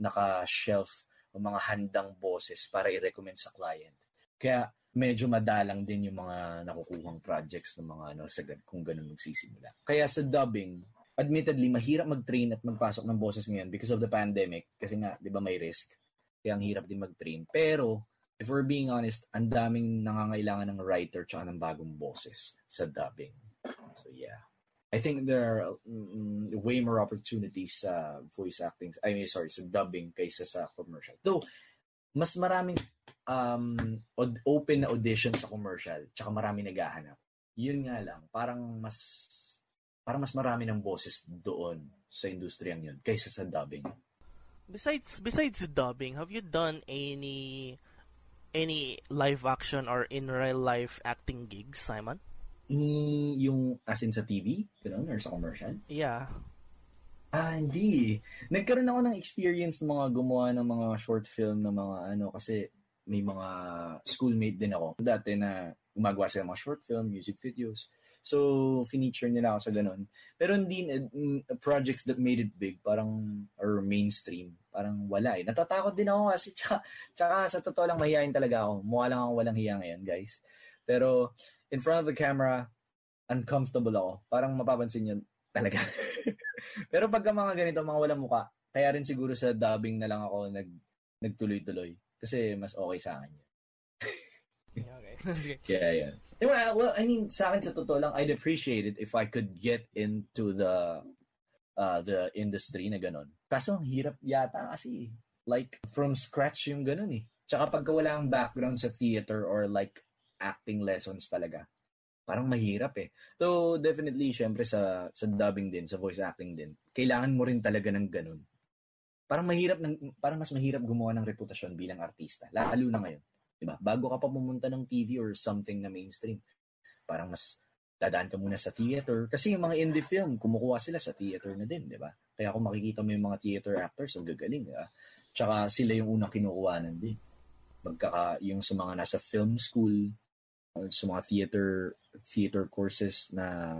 naka-shelf o mga handang boses para i-recommend sa client. Kaya medyo madalang din yung mga nakukuhang projects ng mga ano sa kung ganun magsisimula. Kaya sa dubbing, admittedly mahirap mag-train at magpasok ng boses ngayon because of the pandemic kasi nga 'di ba may risk. Kaya ang hirap din mag-train. Pero if we're being honest, ang daming nangangailangan ng writer tsaka ng bagong boses sa dubbing. So yeah. I think there are um, way more opportunities sa uh, voice acting. I mean, sorry, sa dubbing kaysa sa commercial. Though, mas maraming um, open na audition sa commercial, tsaka marami naghahanap. Yun nga lang, parang mas parang mas marami ng boses doon sa industriyang yun kaysa sa dubbing. Besides besides dubbing, have you done any any live action or in real life acting gigs, Simon? I, yung as in sa TV, ganun, or sa commercial? Yeah. Ah, hindi. Nagkaroon ako ng experience ng mga gumawa ng mga short film na mga ano kasi may mga schoolmate din ako dati na gumagawa sila mga short film, music videos. So, feature nila ako sa ganun. Pero hindi, uh, projects that made it big, parang, or mainstream, parang wala eh. Natatakot din ako kasi, tsaka, tsaka sa totoo lang, mahihayin talaga ako. Mukha lang ako walang hiya ngayon, guys. Pero, in front of the camera, uncomfortable ako. Parang mapapansin yun talaga. Pero pagka mga ganito, mga walang muka, kaya rin siguro sa dubbing na lang ako nag, nagtuloy-tuloy. Kasi mas okay sa akin yun. okay. Good. Yeah, yeah. Well, well, I mean, sa akin sa totoo lang, I'd appreciate it if I could get into the uh, the industry na ganun. Kaso ang hirap yata kasi like from scratch yung ganun eh. Tsaka pagka wala ang background sa theater or like acting lessons talaga, parang mahirap eh. So, definitely, syempre sa, sa dubbing din, sa voice acting din, kailangan mo rin talaga ng ganun. Parang mahirap, ng, parang mas mahirap gumawa ng reputasyon bilang artista. Lalo na ngayon. Diba? Bago ka pa pumunta ng TV or something na mainstream, parang mas dadaan ka muna sa theater. Kasi yung mga indie film, kumukuha sila sa theater na din, di ba? Kaya kung makikita mo yung mga theater actors, ang gagaling, di ba? Tsaka sila yung unang kinukuhanan din. Magkaka, yung sa mga nasa film school, sa mga theater theater courses na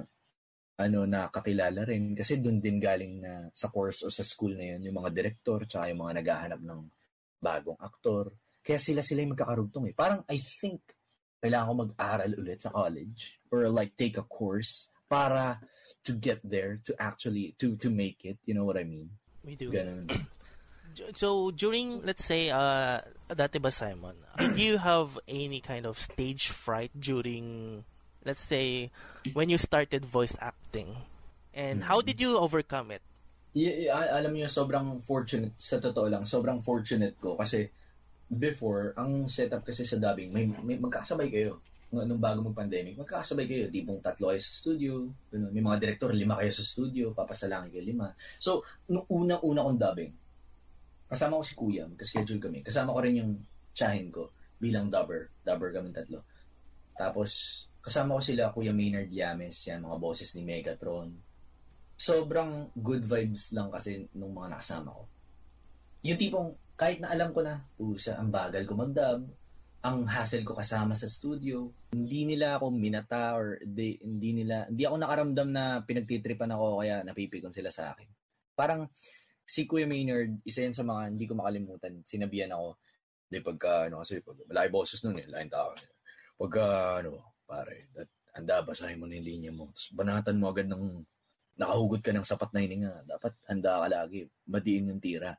ano na kakilala rin. Kasi doon din galing na sa course o sa school na yun yung mga direktor tsaka yung mga naghahanap ng bagong aktor. Kaya sila sila yung magkakarugtong eh. Parang I think kailangan ko mag-aral ulit sa college or like take a course para to get there to actually to to make it. You know what I mean? We do. Ganun. so during let's say uh dati ba Simon did you have any kind of stage fright during let's say when you started voice acting and how did you overcome it y- y- alam niyo sobrang fortunate sa totoo lang sobrang fortunate ko kasi before ang setup kasi sa dubbing may, may magkasabay kayo nung bago mag-pandemic, magkakasabay kayo. Tipong tatlo kayo sa studio. Ganun. May mga director, lima kayo sa studio. Papasalangin kayo lima. So, nung unang-una kong dubbing, kasama ko si Kuya, magka-schedule kami. Kasama ko rin yung tsahin ko bilang dubber. Dubber kami tatlo. Tapos, kasama ko sila, Kuya Maynard Llames, yan, mga bosses ni Megatron. Sobrang good vibes lang kasi nung mga nakasama ko. Yung tipong, kahit na alam ko na, pusa, ang bagal ko mag-dub, ang hassle ko kasama sa studio, hindi nila ako minata or they, hindi nila, hindi ako nakaramdam na pinagtitripan ako kaya napipikon sila sa akin. Parang si Kuya Maynard, isa yan sa mga hindi ko makalimutan, sinabihan ako, hindi pagka, ano kasi, pag, malaki boses nun eh, lain tao. Pagka, ano, pare, that, anda, basahin mo na yung linya mo. Tapos banatan mo agad ng, nakahugot ka ng sapat na hininga. Dapat handa ka lagi, madiin yung tira.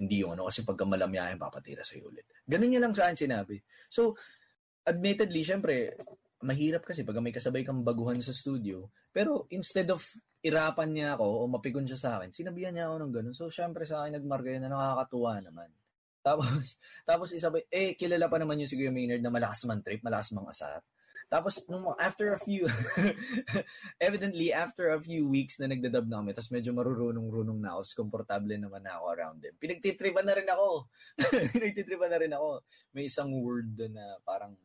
Hindi yung ano, kasi pagka malamyahin, papatira sa'yo ulit. Ganun niya lang sa akin sinabi. So, admittedly, syempre, mahirap kasi pag may kasabay kang baguhan sa studio. Pero instead of irapan niya ako o mapigon siya sa akin, sinabihan niya ako ng ganun. So, syempre sa akin, nagmarga yun na nakakatuwa naman. Tapos, tapos isa pa, eh, kilala pa naman yung si Kuya Maynard na malakas man trip, malakas mang asar. Tapos, nung, after a few, evidently, after a few weeks na nagdadub na kami, tapos medyo marurunong-runong na ako, komportable naman na ako around them. Pinagtitripan na rin ako. Pinagtitripan na rin ako. May isang word doon na parang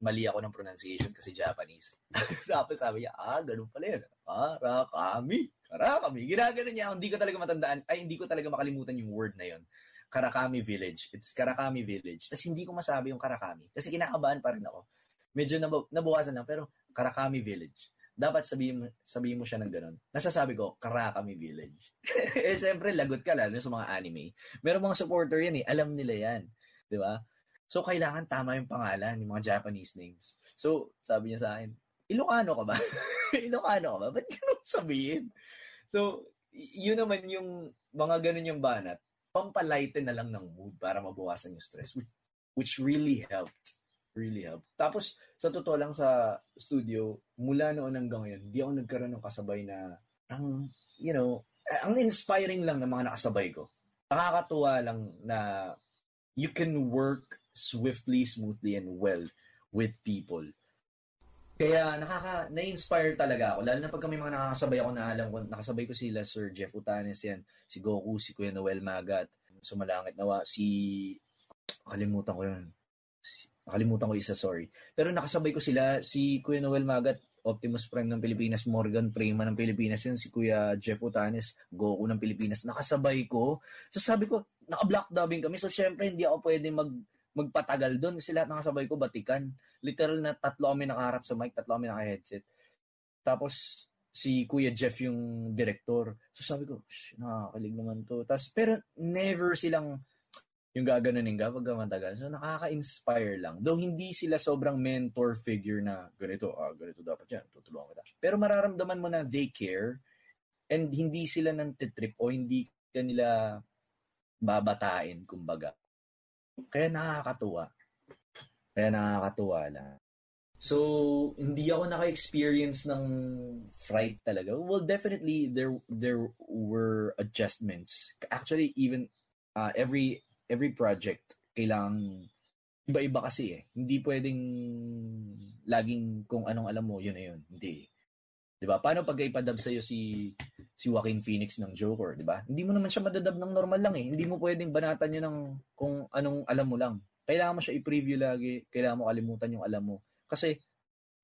mali ako ng pronunciation kasi Japanese. Tapos sabi niya, ah, ganun pala yun. Karakami. Karakami. Ginagano niya. Hindi ko talaga matandaan. Ay, hindi ko talaga makalimutan yung word na yun. Karakami Village. It's Karakami Village. Tapos hindi ko masabi yung Karakami. Kasi kinakabahan pa rin ako medyo nabu- nabukasan lang, pero Karakami Village. Dapat sabihin sabihin mo siya ng ganun. Nasasabi ko, Karakami Village. eh, siyempre, lagot ka, lalo sa mga anime. Meron mga supporter yan eh. Alam nila yan. Di ba? So, kailangan tama yung pangalan, yung mga Japanese names. So, sabi niya sa akin, Ilocano ka ba? Ilocano ka ba? Ba't ganun sabihin? So, yun naman yung mga ganun yung banat. Pampalighten na lang ng mood para mabawasan yung stress, which, which really helped really helped. Tapos, sa totoo lang sa studio, mula noon hanggang ngayon, hindi ako nagkaroon ng kasabay na, ang, you know, ang inspiring lang ng mga nakasabay ko. Nakakatuwa lang na you can work swiftly, smoothly, and well with people. Kaya nakaka na-inspire talaga ako lalo na pag kami mga nakakasabay ako na alam ko nakasabay ko sila Sir Jeff Utanes yan, si Goku, si Kuya Noel Magat, sumalangit nawa si kalimutan ko yun. Nakalimutan ko isa, sorry. Pero nakasabay ko sila, si Kuya Noel Magat, Optimus Prime ng Pilipinas, Morgan Freeman ng Pilipinas yun, si Kuya Jeff Utanes, Goku ng Pilipinas. Nakasabay ko. So sabi ko, naka-block dubbing kami. So syempre, hindi ako pwede mag magpatagal doon kasi lahat nakasabay ko batikan. Literal na tatlo kami nakaharap sa mic, tatlo kami naka-headset. Tapos si Kuya Jeff yung director. So sabi ko, nakakakilig naman to. Tapos, pero never silang yung gaganunin ka pag matagal. So, nakaka-inspire lang. Though hindi sila sobrang mentor figure na ganito, ah, ganito dapat yan, tutulungan kita. Pero mararamdaman mo na they care and hindi sila nang titrip o hindi ka nila babatain, kumbaga. Kaya nakakatuwa. Kaya nakakatuwa lang. So, hindi ako naka-experience ng fright talaga. Well, definitely, there there were adjustments. Actually, even uh, every every project, kailangan iba-iba kasi eh. Hindi pwedeng laging kung anong alam mo, yun na yun. Hindi. 'Di ba? Paano pag ipadab sa iyo si si Joaquin Phoenix ng Joker, 'di ba? Hindi mo naman siya madadab ng normal lang eh. Hindi mo pwedeng banatan niyo ng kung anong alam mo lang. Kailangan mo siya i-preview lagi, kailangan mo kalimutan yung alam mo. Kasi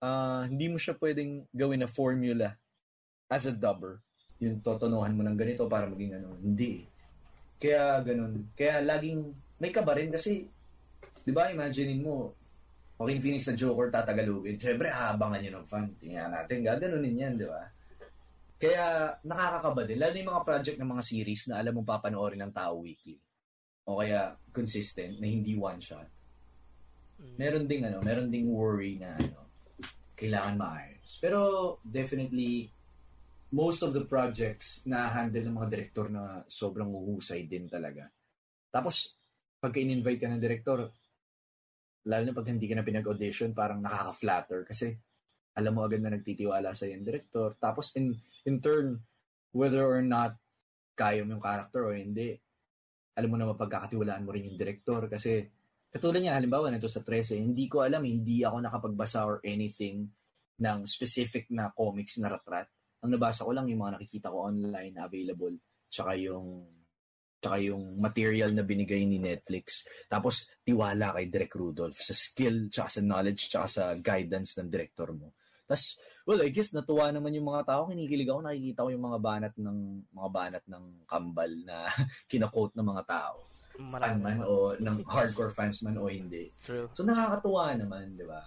uh, hindi mo siya pwedeng gawin na formula as a dubber. Yung totonuhan mo ng ganito para maging ano. Hindi. Kaya ganun. Kaya laging may kaba rin kasi 'di ba imaginein mo Joaquin Phoenix sa Joker tatagalugin. Siyempre, aabangan niyo ng fan. Tingnan natin, gaganunin yan, di ba? Kaya, nakakakaba din. Lalo yung mga project ng mga series na alam mong papanoorin ng tao weekly. O kaya, consistent, na hindi one shot. Meron ding, ano, meron ding worry na, ano, kailangan maayos. Pero, definitely, most of the projects na handle ng mga director na sobrang uhusay din talaga. Tapos, pagka in-invite ka ng director, lalo na pag hindi ka na pinag-audition, parang nakaka-flatter kasi alam mo agad na nagtitiwala sa yung director. Tapos in, in turn, whether or not kaya mo yung character o hindi, alam mo na mapagkakatiwalaan mo rin yung director kasi Katulad niya, halimbawa, nito sa 13, hindi ko alam, hindi ako nakapagbasa or anything ng specific na comics na ratrat. Ang nabasa ko lang yung mga nakikita ko online na available, tsaka yung tsaka yung material na binigay ni Netflix. Tapos, tiwala kay Direk Rudolph sa skill, tsaka sa knowledge, tsaka sa guidance ng director mo. Tapos, well, I guess natuwa naman yung mga tao. Kinikilig ako, nakikita ko yung mga banat ng mga banat ng kambal na kinakot ng mga tao. Fan man o ng hardcore fans man o hindi. True. So, nakakatuwa naman, di ba?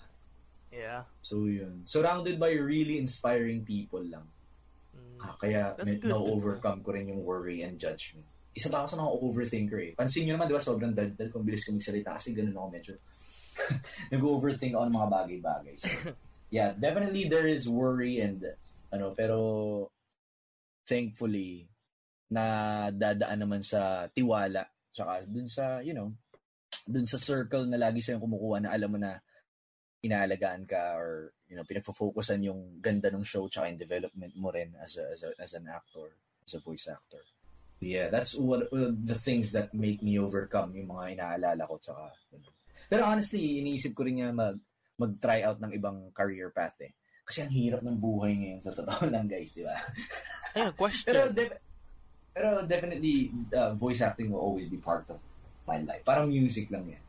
Yeah. So, yun. Surrounded by really inspiring people lang. Ah, kaya That's med- good. na-overcome ko rin yung worry and judgment. Isa pa ako sa mga overthinker eh. Pansin nyo naman, di ba, sobrang daldal kung bilis ko magsalita kasi ganun ako medyo nag-overthink ako ng mga bagay-bagay. So, yeah, definitely there is worry and ano, pero thankfully na dadaan naman sa tiwala tsaka dun sa, you know, dun sa circle na lagi sa'yo kumukuha na alam mo na inaalagaan ka or you know pinagfo-focusan yung ganda ng show tsaka yung development mo rin as a, as, a, as an actor as a voice actor. Yeah that's what uh, the things that make me overcome yung mga inaalala ko tsaka you know. pero honestly iniisip ko rin nga mag mag-try out ng ibang career path eh. Kasi ang hirap ng buhay ngayon sa totoo lang guys di ba? Ayun, question. pero de- pero definitely uh, voice acting will always be part of my life. Parang music lang yan.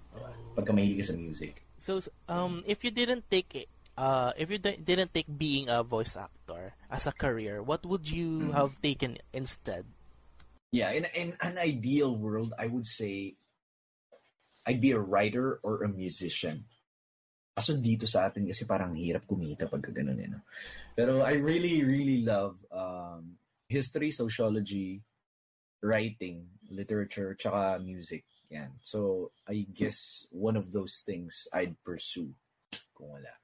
Pagka mahilig ka sa music So, um, if you didn't take it, uh, if you di- didn't take being a voice actor as a career, what would you have taken instead? Yeah, in in an ideal world, I would say I'd be a writer or a musician. Kaso dito sa atin kasi parang hirap kumita pagka ganun eh. No? Pero I really, really love um, history, sociology, writing, literature, tsaka music. Yan. So, I guess one of those things I'd pursue kung wala.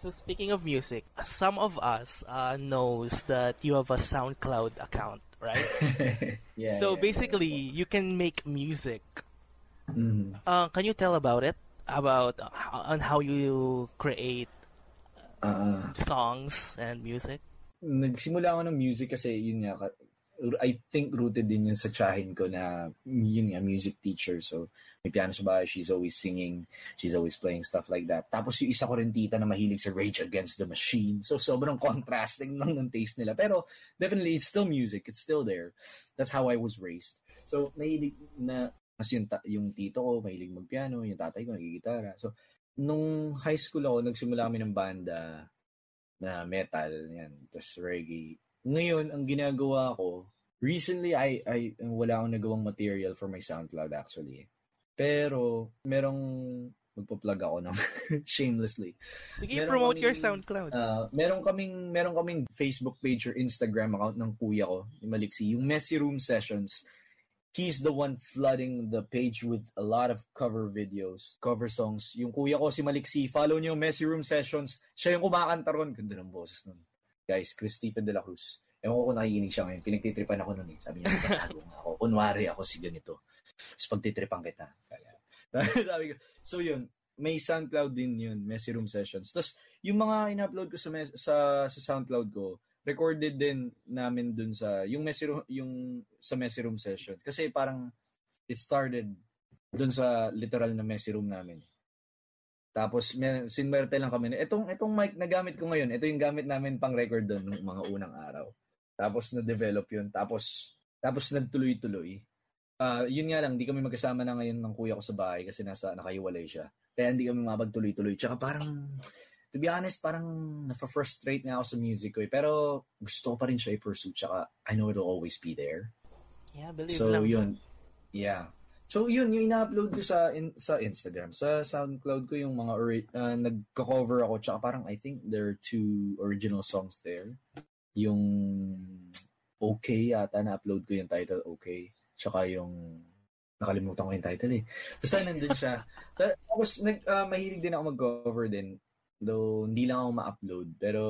So, speaking of music, some of us uh, knows that you have a SoundCloud account, right? yeah, so, yeah, basically, you can make music. yeah. Mhm. Uh, can you tell about it? About uh, how, on how you create Ah, songs and music? nagsimula ako ng music kasi yun nga I think rooted din yun sa tsahin ko na yun nga music teacher. So may piano sa bahay she's always singing she's always playing stuff like that. Tapos yung isa ko rin tita na mahilig sa Rage Against the Machine. So sobrang contrasting lang ng taste nila. Pero definitely it's still music. It's still there. That's how I was raised. So nahilig na kasi yung, ta- yung tito ko mahilig magpiano yung tatay ko nagigitara. So nung high school ako nagsimula kami ng banda na metal, yan, tas reggae. Ngayon, ang ginagawa ko, recently, I, I, wala akong nagawang material for my SoundCloud actually. Pero, merong, magpa-plug ako ng shamelessly. Sige, Meron promote your kaming, SoundCloud. Uh, meron kaming, meron kaming Facebook page or Instagram account ng kuya ko, ni Maliksi, yung Messy Room Sessions. He's the one flooding the page with a lot of cover videos, cover songs. Yung kuya ko, si Maliksi, follow niyo yung Messy Room Sessions. Siya yung kumakanta ron. Ganda ng boses nun. Guys, Chris Stephen de la Cruz. Ewan ko kung nakikinig siya ngayon. Pinagtitripan ako nun eh. Sabi niya, "Magtatago nga ako. Kunwari ako si ganito. Tapos pagtitripan kita. Kaya, sabi ko, so yun, may SoundCloud din yun, Messy Room Sessions. Tapos, yung mga in-upload ko sa, mes- sa, sa SoundCloud ko, recorded din namin dun sa, yung Messy Room, yung sa Messy Room Sessions. Kasi parang, it started dun sa literal na Messy Room namin. Tapos, sinwerte lang kami. na, Itong, itong mic na gamit ko ngayon, ito yung gamit namin pang record doon nung mga unang araw. Tapos, na-develop yun. Tapos, tapos nagtuloy-tuloy. Ah, yun nga lang, hindi kami magkasama na ngayon ng kuya ko sa bahay kasi nasa nakahiwalay siya. Kaya hindi kami mapagtuloy-tuloy. Tsaka parang, to be honest, parang nafa-frustrate nga ako sa music ko eh. Pero gusto ko pa rin siya i-pursue. Tsaka I know it'll always be there. Yeah, believe So lang. yun, yeah. So yun, yung ina-upload ko sa in, sa Instagram, sa SoundCloud ko yung mga ori- uh, nagko-cover ako tsaka parang I think there are two original songs there. Yung Okay yata na-upload ko yung title Okay. Tsaka yung nakalimutan ko yung title eh. Basta nandun siya. Ta- Tapos nag, ah, mahilig din ako mag-cover din. Though hindi lang ako ma-upload. Pero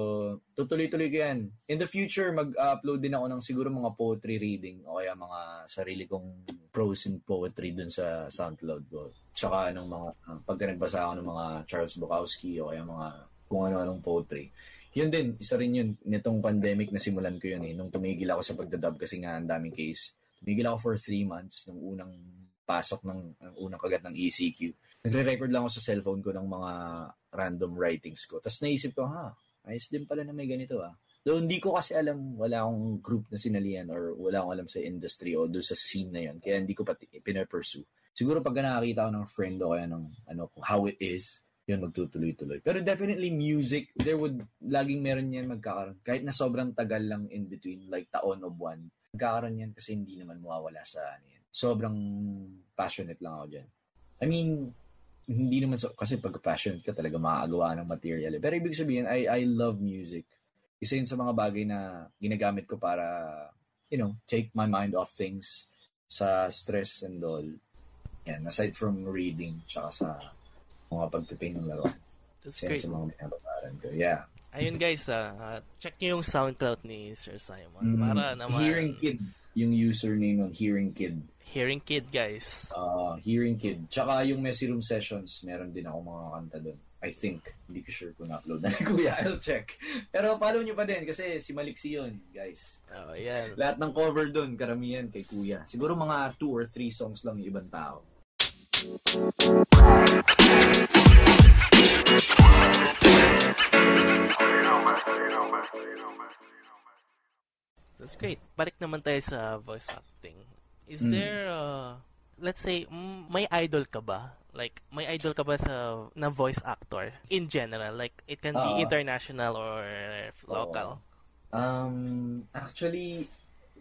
tutuloy-tuloy ko yan. In the future, mag-upload din ako ng siguro mga poetry reading o kaya mga sarili kong prose and poetry dun sa SoundCloud ko. Tsaka ng mga, uh, pagka nagbasa ako ng mga Charles Bukowski o kaya mga kung ano-anong poetry. Yun din, isa rin yun. Nitong pandemic na simulan ko yun eh. Nung tumigil ako sa pagdadub kasi nga ang daming case. Tumigil ako for three months nung unang pasok ng, ng unang kagat ng ECQ. Nagre-record lang ako sa cellphone ko ng mga random writings ko. Tapos naisip ko, ha, ayos din pala na may ganito ah. Though hindi ko kasi alam, wala akong group na sinalian or wala akong alam sa industry o doon sa scene na yun. Kaya hindi ko pati pinapursue. Siguro pag nakakita ko ng friend o kaya ng ano, how it is, yun magtutuloy-tuloy. Pero definitely music, there would, laging meron yan magkakaroon. Kahit na sobrang tagal lang in between, like taon o buwan, magkakaroon yan kasi hindi naman mawawala sa ano yan. Sobrang passionate lang ako dyan. I mean, hindi naman so, kasi pag passionate ka talaga makakagawa ng material. Eh. Pero ibig sabihin, I, I love music. Isa yun sa mga bagay na ginagamit ko para, you know, take my mind off things sa stress and all. Yan, aside from reading, tsaka sa mga pagpipaint ng laruan. That's Yan great. sa mga binababaran ko. Yeah. Ayun guys, ah, check nyo yung SoundCloud ni Sir Simon. Mm, Para naman... Hearing Kid, yung username ng Hearing Kid. Hearing Kid, guys. Uh, Hearing Kid. Tsaka yung Messy Room Sessions, meron din ako mga kanta doon. I think. Hindi ko sure kung na-upload na ni Kuya. I'll check. Pero follow nyo pa din kasi si Maliksi yun, guys. Oh, yan. Lahat ng cover doon, karamihan kay Kuya. Siguro mga two or three songs lang yung ibang tao. That's great. Balik naman tayo sa voice acting. Is Mm. there, uh, let's say, may idol ka ba? Like, may idol ka ba sa na voice actor in general? Like, it can be Oo. international or local. Um, actually,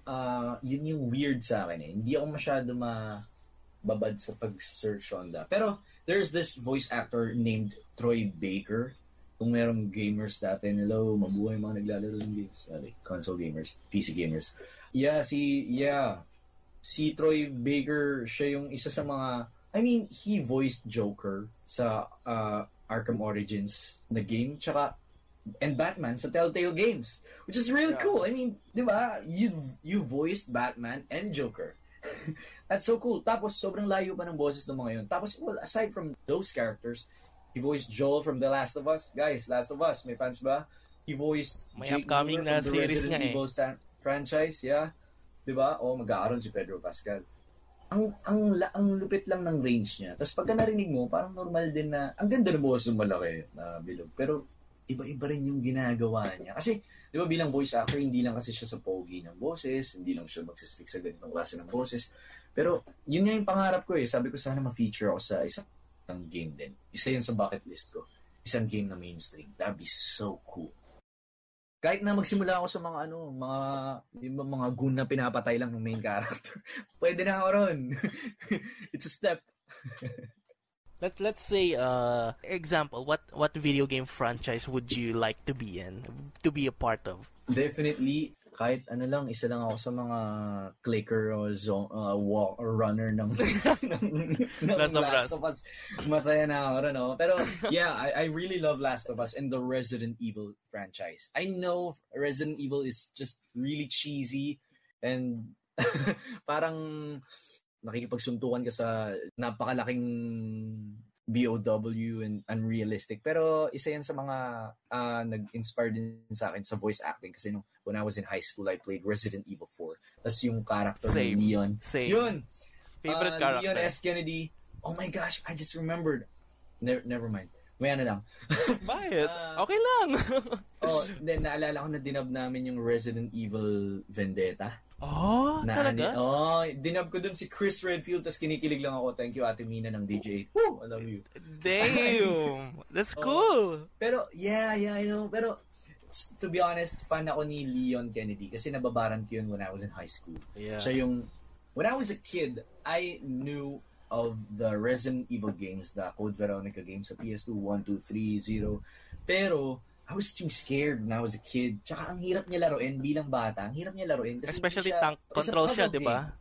uh, yun yung weird sa akin eh. Hindi ako masyado mababad sa pag-search on that. Pero, there's this voice actor named Troy Baker. Kung merong gamers dati, hello, mabuhay mga naglalaro ng games. Uh, like, console gamers, PC gamers. Yeah, si, yeah. Si Troy Baker, siya yung isa sa mga, I mean, he voiced Joker sa uh, Arkham Origins na game. Tsaka, and Batman sa Telltale Games, which is really Yeah. cool. I mean, di ba? You, you voiced Batman and Joker. That's so cool. Tapos, sobrang layo pa ng boses ng mga yun. Tapos, well, aside from those characters, he voiced Joel from The Last of Us. Guys, Last of Us, may fans ba? He voiced May Jake upcoming Mueller na from the series Resident nga eh. Evil san- franchise, yeah. Di ba? O, mag-aaron si Pedro Pascal. Ang ang la- ang lupit lang ng range niya. Tapos pagka narinig mo, parang normal din na ang ganda ng boses ng malaki na bilog. Pero iba-iba rin yung ginagawa niya. Kasi, di ba bilang voice actor, hindi lang kasi siya sa pogi ng boses, hindi lang siya magsistick sa ganitong klase ng boses. Pero, yun nga yung pangarap ko eh. Sabi ko sana ma-feature ako sa isang game din. Isa yun sa bucket list ko. Isang game na mainstream. That'd be so cool. Kahit na magsimula ako sa mga ano, mga yung mga goon na pinapatay lang ng main character. Pwede na ako ron. It's a step. Let let's say uh example, what what video game franchise would you like to be in? To be a part of? Definitely, kahit ano lang, isa lang ako sa mga clicker o zone, uh, walk, or runner ng, ng, ng Last of Last Us. of Us. Masaya na ako, no? Pero, yeah, I, I really love Last of Us and the Resident Evil franchise. I know Resident Evil is just really cheesy and parang nakikipagsuntukan ka sa napakalaking BOW and unrealistic. Pero isa yan sa mga ah, nag-inspire din sa akin sa voice acting kasi nung when I was in high school, I played Resident Evil 4. Tapos yung character Same. ni Leon. Same. Yun! Favorite Ah, character? Leon S. Kennedy. Oh my gosh, I just remembered. Never, never mind. May ano lang. Bakit? Ah. okay lang. oh, then naalala ko na dinab namin yung Resident Evil Vendetta. Oh, Na talaga? ani- oh, dinab ko dun si Chris Redfield tapos kinikilig lang ako. Thank you Ate Mina ng DJ. Woo! I love you. Damn. That's Oh. cool. Pero, yeah, yeah, I know. Pero, to be honest, fan ako ni Leon Kennedy kasi nababaran ko yun when I was in high school. Yeah. Siya yung, when I was a kid, I knew of the Resident Evil games, the Code Veronica games sa PS2, 1, 2, 3, 0. Pero, I was too scared when I was a kid. Tsaka ang hirap niya laruin bilang bata. Ang hirap niya laruin. Kasi Especially siya- tank controls siya, di ba?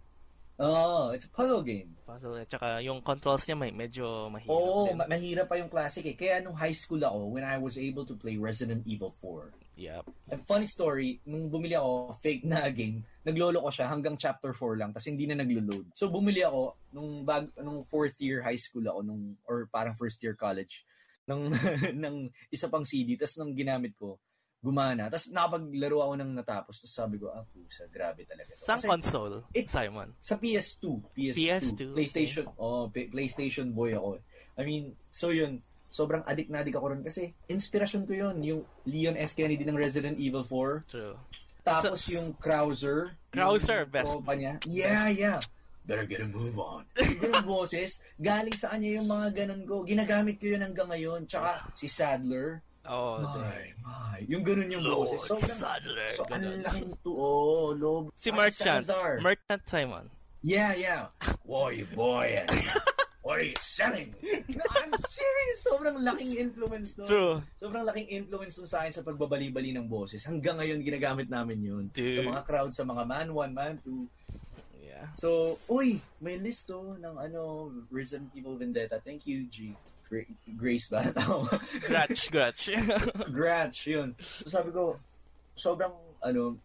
Oo, it's a puzzle game. Puzzle. At saka yung controls niya may medyo mahirap Oo, din. ma- mahirap pa yung classic eh. Kaya nung high school ako, when I was able to play Resident Evil 4, Yep. A funny story, nung bumili ako, fake na game, naglolo ko siya hanggang chapter 4 lang, tapos hindi na naglo-load. So bumili ako, nung, bag, nung fourth year high school ako, nung, or parang first year college, ng, ng isa pang CD, tapos nung ginamit ko, gumana. Tapos nakapaglaro ako ng natapos, tapos sabi ko, ah, pusa, grabe talaga. to." Saan Kasi console, it- Simon? sa PS2, PS2, PS2, PlayStation, oh, P- PlayStation boy ako. I mean, so yun, sobrang addict na addict ako ron kasi inspirasyon ko yun, yung Leon S. Kennedy ng Resident Evil 4. True. Tapos So- yung Krauser. Krauser, yung best. niya. Yeah, yeah. Better get a move on. Yung ganun boses, galing sa kanya yung mga ganun ko. Ginagamit ko yun hanggang ngayon. Tsaka si Sadler. Oh, My, my. Yung ganun yung Lord boses. Sobrang, Sadler. so, ang laking to, oh, lob. Si Merchant. Salazar. Merchant Simon. Yeah, yeah. Boy, boy. What are you selling? No, I'm serious. Sobrang laking influence no. True. Sobrang laking influence nun sa akin sa pagbabali-bali ng boses. Hanggang ngayon, ginagamit namin yun. Dude. Sa mga crowd, sa mga man 1, man 2. Yeah. So, uy, may list to ng ano, Resident Evil Vendetta. Thank you, G. Gra- Grace ba? Gratch, gratch. Gratch, yun. So sabi ko, sobrang, ano,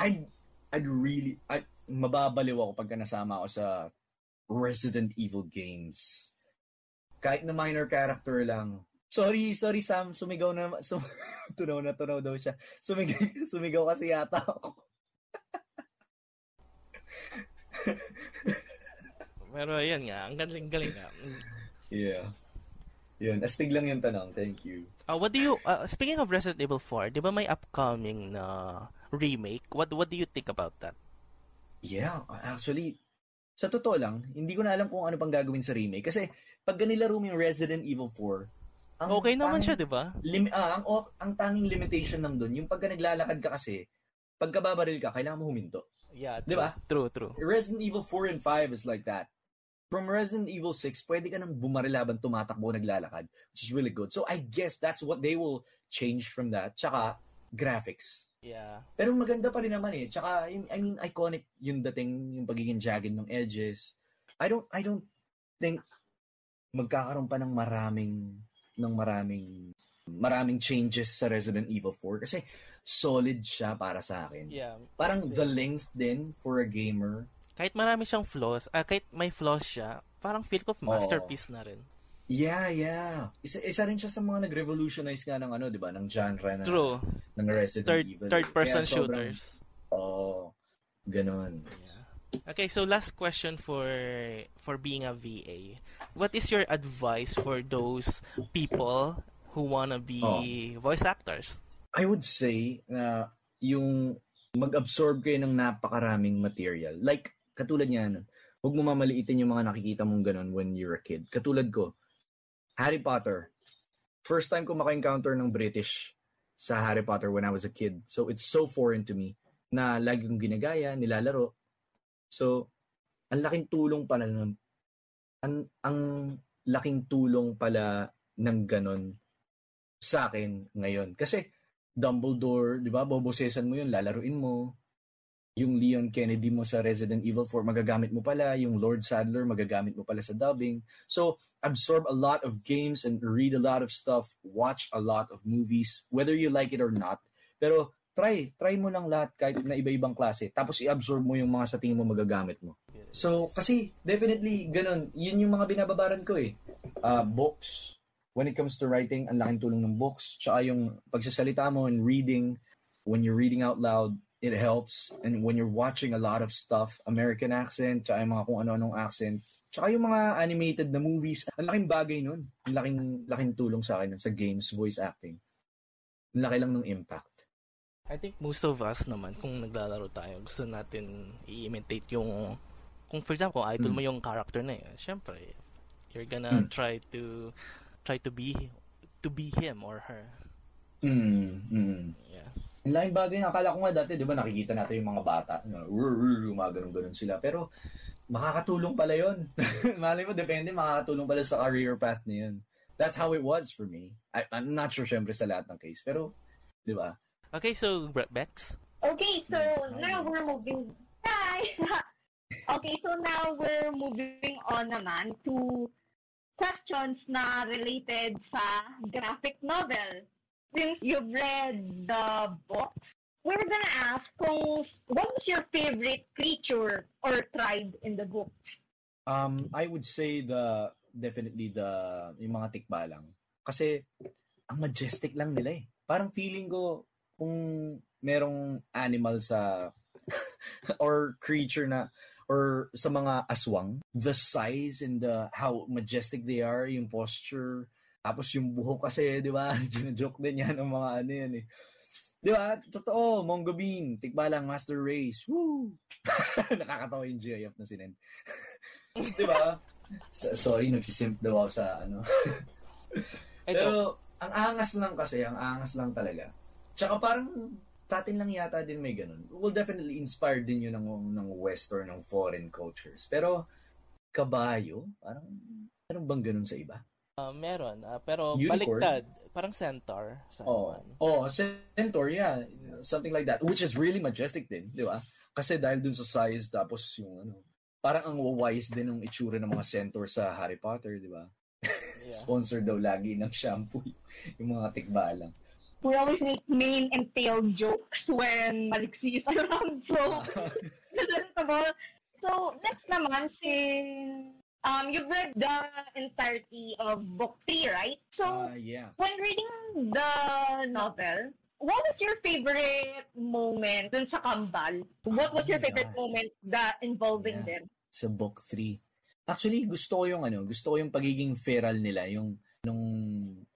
I'd, I'd really, I'd, mababaliw ako pagka nasama ako sa Resident Evil games. Kahit na minor character lang. Sorry, sorry Sam, sumigaw na, sum, tunaw na tunaw daw siya. Sumigaw, sumigaw kasi yata ako. Pero yan nga, ang galing-galing nga. Yeah. Yun, astig lang yung tanong. Thank you. Uh, what do you, uh, speaking of Resident Evil 4, di ba may upcoming na remake? What what do you think about that? Yeah, actually, sa totoo lang, hindi ko na alam kung ano pang gagawin sa remake. Kasi, pag nilaro mo yung Resident Evil 4, ang Okay naman tanging- siya, di ba? lim- ah, ang, o- ang tanging limitation nam doon, yung pagka naglalakad ka kasi, pagka babaril ka, kailangan mo huminto. Yeah, true. ba? True, true. Resident Evil 4 and 5 is like that. From Resident Evil 6, pwede ka nang bumaril habang tumatakbo naglalakad, which is really good. So I guess that's what they will change from that. Tsaka, graphics. Yeah. Pero maganda pa rin naman eh. Tsaka, I mean, iconic yung dating, yung pagiging jagged ng edges. I don't, I don't think magkakaroon pa ng maraming, ng maraming, maraming changes sa Resident Evil 4 kasi solid siya para sa akin. Yeah. Parang the length din for a gamer. Kahit marami siyang flaws, ah, kahit may flaws siya, parang feel ko masterpiece na rin. Yeah, yeah. Isa, isa rin siya sa mga nag-revolutionize nga ng ano, di ba? Ng genre na, True. ng Resident Third Evil. third person Kaya sobrang- shooters. Oo. ganun. Okay, so last question for for being a VA. What is your advice for those people who wanna be Oh. voice actors? I would say na yung mag-absorb kayo ng napakaraming material. Like, katulad niya, nun, huwag mo mamaliitin yung mga nakikita mong ganun when you're a kid. Katulad ko, Harry Potter. First time ko maka-encounter ng British sa Harry Potter when I was a kid. So, it's so foreign to me na lagi kong ginagaya, nilalaro. So, ang laking tulong pala ng ang, ang laking tulong pala ng ganon sa akin ngayon. Kasi, Dumbledore, di ba? Bobosesan mo yun, lalaruin mo. Yung Leon Kennedy mo sa Resident Evil 4, magagamit mo pala. Yung Lord Sadler, magagamit mo pala sa dubbing. So, absorb a lot of games and read a lot of stuff. Watch a lot of movies, whether you like it or not. Pero, try. Try mo lang lahat kahit na iba-ibang klase. Tapos, i-absorb mo yung mga sa tingin mo magagamit mo. So, kasi, definitely, ganun. Yun yung mga binababaran ko eh. Uh, books, when it comes to writing, ang laking tulong ng books. Tsaka yung pagsasalita mo and reading, when you're reading out loud, it helps. And when you're watching a lot of stuff, American accent, tsaka yung mga kung ano-anong accent, tsaka yung mga animated na movies, ang laking bagay nun. Ang laking, laking tulong sa akin sa games, voice acting. Ang laki lang ng impact. I think most of us naman, kung naglalaro tayo, gusto natin i-imitate yung, kung for example, idol mo yung character na yun, syempre, you're gonna Mm. try to, try to be, to be him or her. Mm, mm. Yeah. Laking bagay na akala ko nga dati, di ba nakikita natin yung mga bata, mga ganun-ganun sila. Pero makakatulong pala yun. Malay mo, depende, makakatulong pala sa career path na yun. That's how it was for me. I, I'm not sure syempre sa lahat ng case, pero, di ba? Okay, so, Bex? Okay, so now we're moving. Hi. okay, so now we're moving on naman to questions na related sa graphic novel. Since you've read the books, we're gonna ask kung what was your favorite creature or tribe in the books? Um, I would say the, definitely the, yung mga tikbalang. Kasi, ang majestic lang nila eh. Parang feeling ko, kung merong animal sa, or creature na or sa mga aswang, the size and the how majestic they are, yung posture, tapos yung buhok kasi, di ba? Joke din yan ng mga ano yan eh. Di ba? Totoo, Mongo Bean, tikbalang Master Race. Woo! Nakakatawa yung GIF na sinend. di ba? So, sorry, nagsisimp daw ako sa ano. Pero, ang angas lang kasi, ang angas lang talaga. Tsaka parang sa atin lang yata din may ganun. Will definitely inspire din yun ng, ng western, ng foreign cultures. Pero, kabayo, parang, parang bang ganun sa iba? Uh, meron. Uh, pero Unicorn. baliktad. Parang centaur. Sa oh. oh, centaur, yeah. Something like that. Which is really majestic din, di ba? Kasi dahil dun sa size, tapos yung ano, parang ang wise din ng itsura ng mga centaur sa Harry Potter, di ba? Yeah. Sponsor daw lagi ng shampoo yung mga tikbalang we always make main and tail jokes when Maliksi is around. So, relatable. So, next naman, since um, you've read the entirety of book three, right? So, uh, yeah. when reading the novel, what was your favorite moment dun sa Kambal? What was your oh favorite God. moment that involving yeah. them? Sa book three. Actually, gusto ko yung ano, gusto ko yung pagiging feral nila, yung nung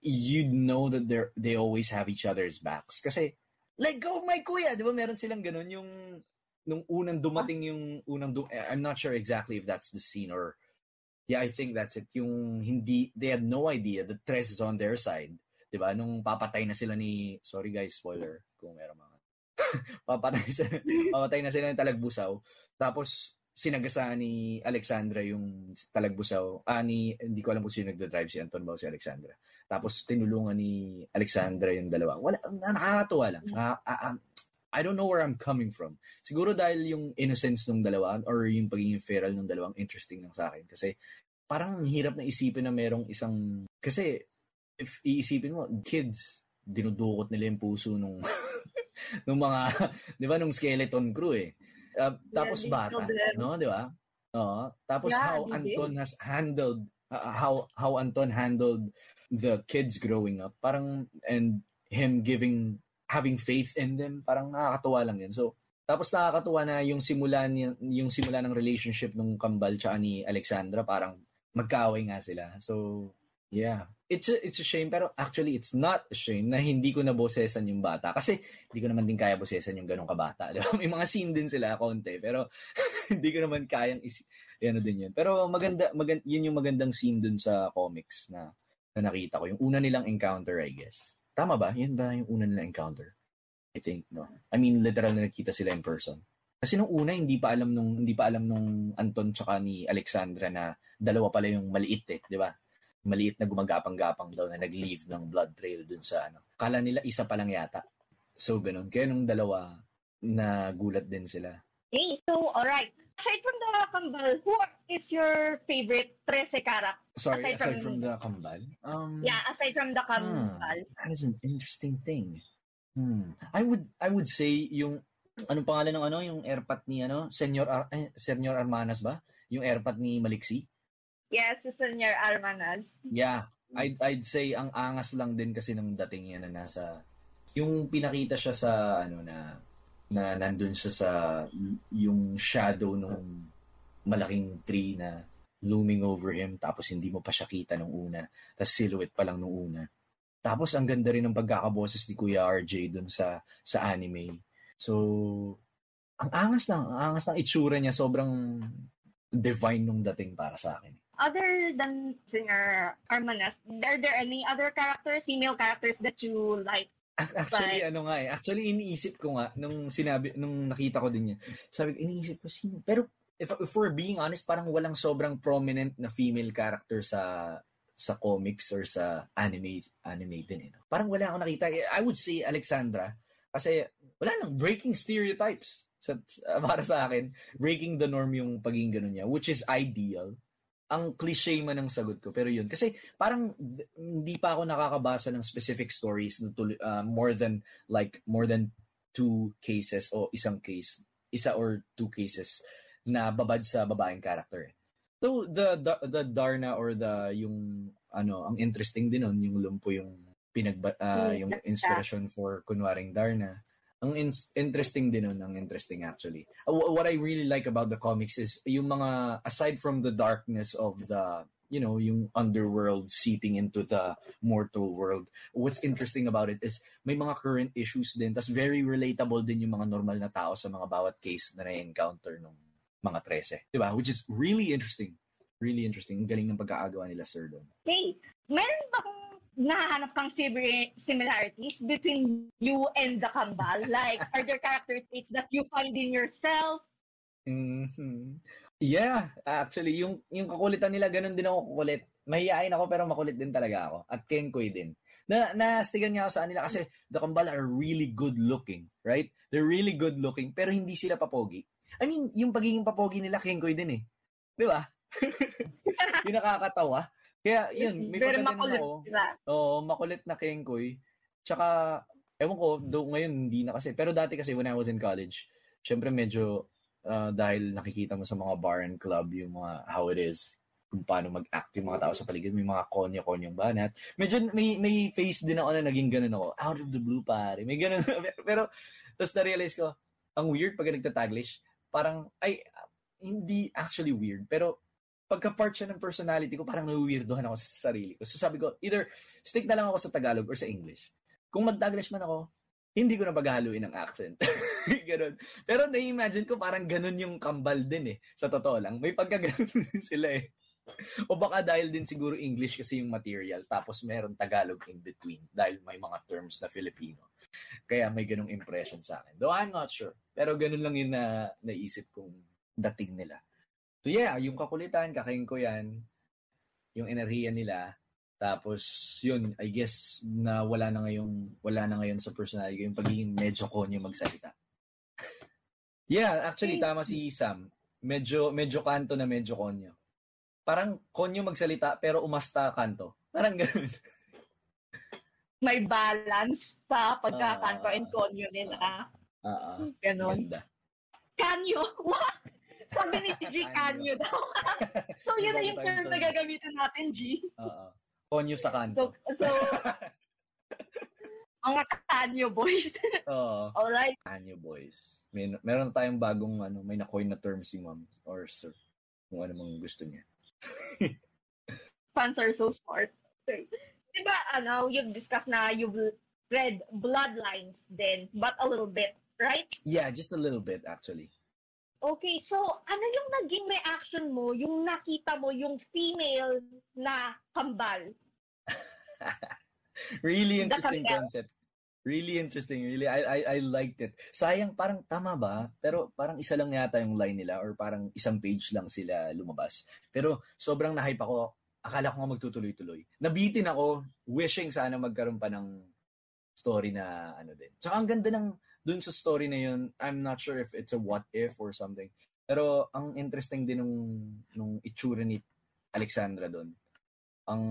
you know that they they always have each other's backs. Kasi, let go of my kuya! Di ba meron silang ganun yung nung unang dumating yung unang dum- I'm not sure exactly if that's the scene or yeah, I think that's it. Yung hindi, they had no idea that Tres is on their side. Di ba? Nung papatay na sila ni, sorry guys, spoiler, kung meron mga, papatay, sila, papatay na sila ng talagbusaw. Tapos, sinagasaan ni Alexandra yung talagbusaw. Ah, ni, hindi ko alam kung sino nagdo-drive si Anton ba o si Alexandra. Tapos tinulungan ni Alexandra yung dalawa. Wala, nakakatuwa lang. Uh, uh, I don't know where I'm coming from. Siguro dahil yung innocence ng dalawa or yung pagiging feral ng dalawang interesting lang sa akin. Kasi parang hirap na isipin na merong isang... Kasi if iisipin mo, kids, dinudukot nila yung puso nung nung mga, 'di ba, nung skeleton crew eh. Uh, tapos yeah, bata, no, 'di ba? Oo. Tapos yeah, how Anton has handled uh, how how Anton handled the kids growing up. Parang and him giving having faith in them, parang nakakatuwa lang 'yan. So tapos nakakatuwa na yung simula ni, yung simula ng relationship nung Kambal tsaka ni Alexandra parang magkaaway nga sila. So yeah, it's a, it's a shame pero actually it's not a shame na hindi ko nabosesan yung bata kasi hindi ko naman din kaya bosesan yung ganong kabata. Diba? May mga scene din sila konti pero hindi ko naman kayang is ano din yun. Pero maganda, maganda yun yung magandang scene dun sa comics na, na nakita ko. Yung una nilang encounter, I guess. Tama ba? Yun ba yung una nilang encounter? I think, no. I mean, literal na nakita sila in person. Kasi nung una hindi pa alam nung hindi pa alam nung Anton tsaka ni Alexandra na dalawa pala yung maliit eh, 'di ba? maliit na gumagapang-gapang daw na nag-leave ng blood trail dun sa ano. Kala nila isa pa lang yata. So, ganun. Kaya nung dalawa, nagulat din sila. Hey, so, alright. Aside from the Kambal, who is your favorite 13 character? Sorry, aside, aside from, from the Kambal? Um, yeah, aside from the Kambal. Hmm, that is an interesting thing. Hmm. I would I would say yung anong pangalan ng ano, yung airpat ni ano, Senyor Ar eh, Senyor Armanas ba? Yung airpat ni Maliksi? Yes, si Senyor Armanas. Yeah. I'd, I'd say ang angas lang din kasi nung dating niya na nasa yung pinakita siya sa ano na na nandun siya sa yung shadow nung malaking tree na looming over him tapos hindi mo pa siya kita nung una. Tapos silhouette pa lang nung una. Tapos ang ganda rin ng pagkakaboses ni Kuya RJ dun sa sa anime. So ang angas lang ang angas ng itsura niya sobrang divine nung dating para sa akin. Other than singer Armanas, are there any other characters, female characters that you like? Actually, But, ano nga eh. Actually, iniisip ko nga, nung sinabi, nung nakita ko din yan, sabi ko, iniisip ko, sino? Pero, if, if we're being honest, parang walang sobrang prominent na female character sa sa comics or sa anime anime din eh. No? Parang wala akong nakita. I would say Alexandra kasi wala lang breaking stereotypes sa, para sa akin breaking the norm yung pagiging ganun niya which is ideal ang cliche man ng sagot ko. Pero yun, kasi parang hindi pa ako nakakabasa ng specific stories uh, more than like more than two cases o isang case, isa or two cases na babad sa babaeng character. So the the, the Darna or the yung ano, ang interesting din nun yung lumpo yung pinag uh, yung inspiration for kunwaring Darna. Ang in- interesting din nun, ang interesting actually. Uh, wh- what I really like about the comics is yung mga, aside from the darkness of the, you know, yung underworld seeping into the mortal world, what's interesting about it is may mga current issues din, tas very relatable din yung mga normal na tao sa mga bawat case na na-encounter nung mga 13. Diba? Which is really interesting. Really interesting. Ang galing ng pagkakagawa nila, sir, doon. Hey, meron ba kung nahanap kang simi- similarities between you and the Kambal? Like, are there character traits that you find in yourself? Mhm. Yeah, actually, yung, yung kakulitan nila, ganun din ako kukulit. Mahihain ako pero makulit din talaga ako. At Kenkoy din. Na, nastigan niya ako sa kanila kasi the Kambal are really good looking, right? They're really good looking pero hindi sila papogi. I mean, yung pagiging papogi nila, Kenkoy din eh. Di ba? yung nakakatawa. Kaya yun, may Very makulit ako. sila. Oo, makulit na Kenkoy. Tsaka, ewan ko, do, ngayon hindi na kasi. Pero dati kasi when I was in college, syempre medyo uh, dahil nakikita mo sa mga bar and club yung mga how it is, kung paano mag-act yung mga tao sa paligid, may mga konyo-konyong banat. Medyo may, may face din ako na naging ganun ako. Out of the blue, pare. May ganun. Pero, tapos na-realize ko, ang weird pag nagtataglish, parang, ay, hindi actually weird. Pero, pagka part siya ng personality ko, parang nawiwirdohan ako sa sarili ko. So sabi ko, either stick na lang ako sa Tagalog or sa English. Kung mag-Taglish man ako, hindi ko na paghahaluin ang accent. ganun. Pero na-imagine ko parang ganun yung kambal din eh. Sa totoo lang. May pagkaganon sila eh. O baka dahil din siguro English kasi yung material tapos meron Tagalog in between dahil may mga terms na Filipino. Kaya may ganung impression sa akin. Though I'm not sure. Pero ganun lang yun na naisip kong dating nila. So yeah, yung kakulitan, kakain ko yan. Yung enerhiya nila. Tapos, yun, I guess, na wala na ngayon, wala na ngayon sa personality ko, yung pagiging medyo konyo magsalita. yeah, actually, tama si Sam. Medyo, medyo kanto na medyo konyo. Parang konyo magsalita, pero umasta kanto. Parang ganun. May balance sa pagkakanto Ah. and konyo nila. Ah, uh, Ganon. ganda. Kanyo? What? Sabi ni G, kanyo daw. so, yun na yung term na gagamitin natin, G. Oo. Konyo sa So, kanto. so mga kanyo boys. Oo. Alright. Anyo boys. May, meron tayong bagong ano, may na-coin na term si ma'am or sir. Kung ano mang gusto niya. Fans are so smart. Diba, ano, you've discussed na you've read Bloodlines then, but a little bit, right? Yeah, just a little bit actually. Okay, so ano yung naging reaction mo, yung nakita mo, yung female na kambal? Really interesting concept. Really interesting. Really, I, I, I liked it. Sayang, parang tama ba? Pero parang isa lang yata yung line nila or parang isang page lang sila lumabas. Pero sobrang nahype ako. Akala ko nga magtutuloy-tuloy. Nabitin ako, wishing sana magkaroon pa ng story na ano din. Tsaka ang ganda ng dun sa story na yun, I'm not sure if it's a what if or something. Pero ang interesting din nung, nung itsura ni Alexandra doon. Ang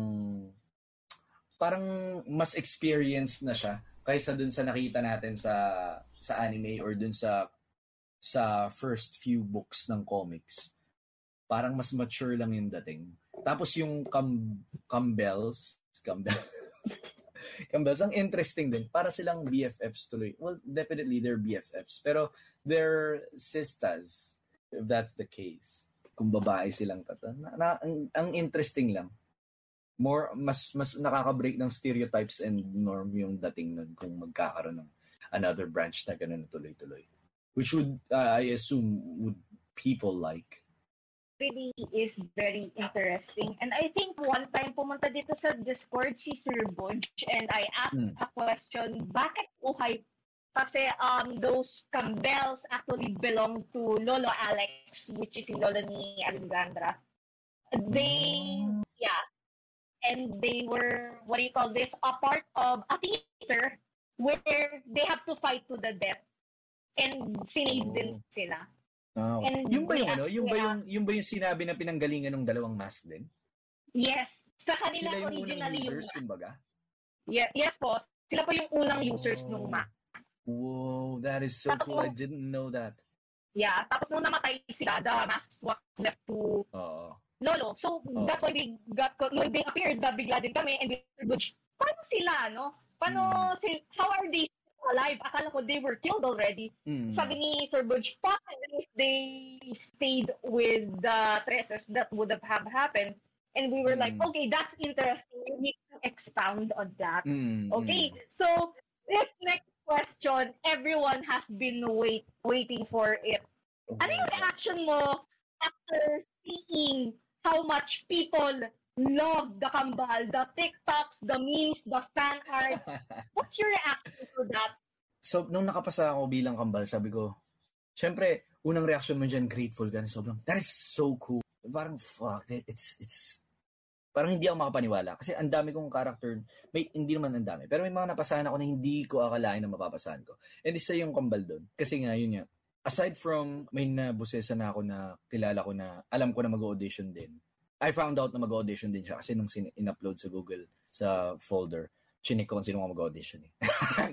parang mas experience na siya kaysa dun sa nakita natin sa sa anime or dun sa sa first few books ng comics. Parang mas mature lang yung dating. Tapos yung Cam Campbells, Campbells, Campbells, ang interesting din. Para silang BFFs tuloy. Well, definitely they're BFFs. Pero they're sisters, if that's the case. Kung babae silang tata. Na, na, ang, ang interesting lang more mas mas nakaka-break ng stereotypes and norm yung dating nun kung magkakaroon ng another branch na ganun na tuloy-tuloy. Which would, uh, I assume, would people like. Really is very interesting. And I think one time pumunta dito sa Discord si Sir Budge and I asked Hmm. a question, bakit uhay? Kasi um, those Campbells actually belong to Lolo Alex, which is si Lolo ni Alexandra. They, yeah, and they were what do you call this a part of a theater where they have to fight to the death and sinave din Oh. sila Oh. And yung ba yung ano? Yung ba yung, yung ba yung sinabi na pinanggalingan ng dalawang mask din? yes sa kanila Sila yung unang originally yung users, kumbaga? yeah, yes po sila po yung unang users Oh. nung mask Whoa, that is so Tapos, cool. I didn't know that. yeah tapos nung namatay sila the mask was left to Oo. Lolo so Oh. that's why we got when they appeared bigla din kami and we were paano sila no paano Hmm. si- how are they alive. Akala ko they were killed already. Mm. Sabi ni Sir Budge, fuck, if they stayed with the Tresses, that would have have happened. And we were like, Mm. okay, that's interesting. We need to expound on that. Mm, Okay, mm. so this next question, everyone has been wait waiting for it. Ano yung reaction mo after seeing how much people love the kambal, the TikToks, the memes, the fan arts? What's your reaction to that? So, nung nakapasa ako bilang kambal, sabi ko, syempre, unang reaction mo dyan, grateful ka na sobrang, that is so cool. Parang, fuck, it, it's, it's, parang hindi ako makapaniwala. Kasi ang dami kong character, may, hindi naman ang dami. Pero may mga napasahan ako na hindi ko akalain na mapapasahan ko. And isa yung kambal doon. Kasi nga, yun nga, aside from may nabusesa na ako na kilala ko na alam ko na mag-audition din. I found out na mag-audition din siya kasi nung sin- in-upload sa Google sa folder, chinik ko kung sino mag-audition eh.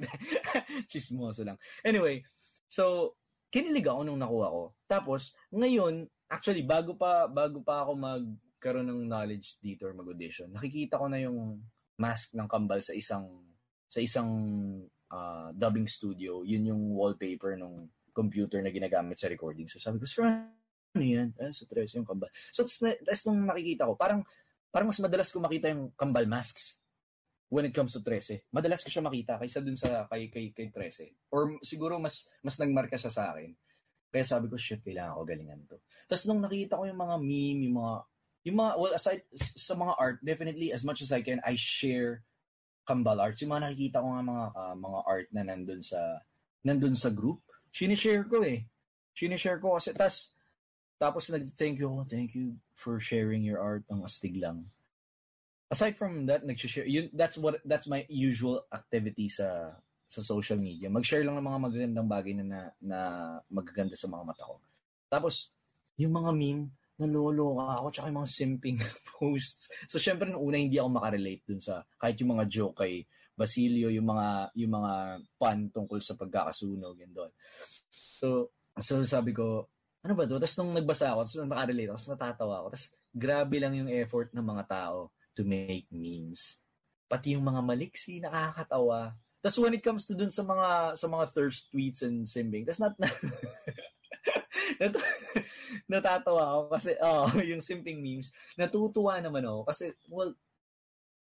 Chismoso lang. Anyway, so, kinilig ako nung nakuha ko. Tapos, ngayon, actually, bago pa, bago pa ako magkaroon ng knowledge dito or mag-audition, nakikita ko na yung mask ng kambal sa isang sa isang ah, dubbing studio. Yun yung wallpaper ng computer na ginagamit sa recording. So sabi ko, sir, ano yan? Ah, sa yung kambal. So tas, nung nakikita ko, parang parang mas madalas ko makita yung kambal masks when it comes to 13. Madalas ko siya makita kaysa dun sa kay kay kay 13. Or siguro mas mas nagmarka siya sa akin. Kaya sabi ko, shit, kailangan ko galingan to. Tapos nung nakita ko yung mga meme, yung mga, yung mga, well, aside sa mga art, definitely, as much as I can, I share Kambal Arts. Yung mga nakikita ko nga mga, ah, mga art na nandun sa, nandun sa group, sinishare ko eh. Sinishare ko kasi, tas, tapos nag-thank you, oh, thank you for sharing your art. Ang astig lang. Aside from that, nag-share, yun, that's what, that's my usual activity sa, sa social media. Mag-share lang ng mga magagandang bagay na, na, na magaganda sa mga mata ko. Tapos, yung mga meme, naloloka ako, tsaka yung mga simping posts. So, syempre, nung una, hindi ako makarelate dun sa, kahit yung mga joke kay Basilio, yung mga, yung mga pun tungkol sa pagkakasunog, and doon. So, so sabi ko, ano ba to? Tapos nung nagbasa ako, tapos nakarelate ako, tapos natatawa ako. Tapos, grabe lang yung effort ng mga tao to make memes. Pati yung mga maliksi, nakakatawa. Tapos when it comes to dun sa mga sa mga thirst tweets and simbing, that's not Nat- natatawa ako kasi oh, yung simping memes, natutuwa naman ako kasi well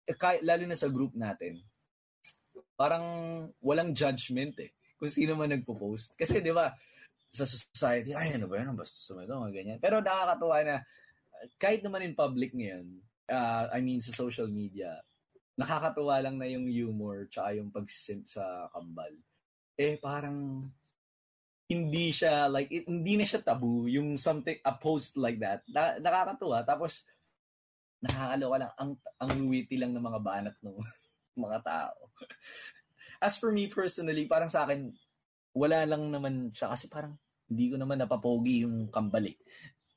eh, kay, lalo na sa group natin. Parang walang judgment eh kung sino man nagpo-post. Kasi 'di ba sa society, ay ano ba yan, basta sumato, mga ganyan. Pero nakakatuwa na kahit naman in public ngayon, uh, I mean sa social media, nakakatuwa lang na yung humor tsaka yung pagsisimp sa kambal. Eh parang hindi siya like it, hindi na siya tabu yung something a post like that. Na, nakakatuwa tapos nakakaloka lang ang ang witty lang ng mga banat ng mga tao. As for me personally, parang sa akin wala lang naman siya kasi parang hindi ko naman napapogi yung kambal eh.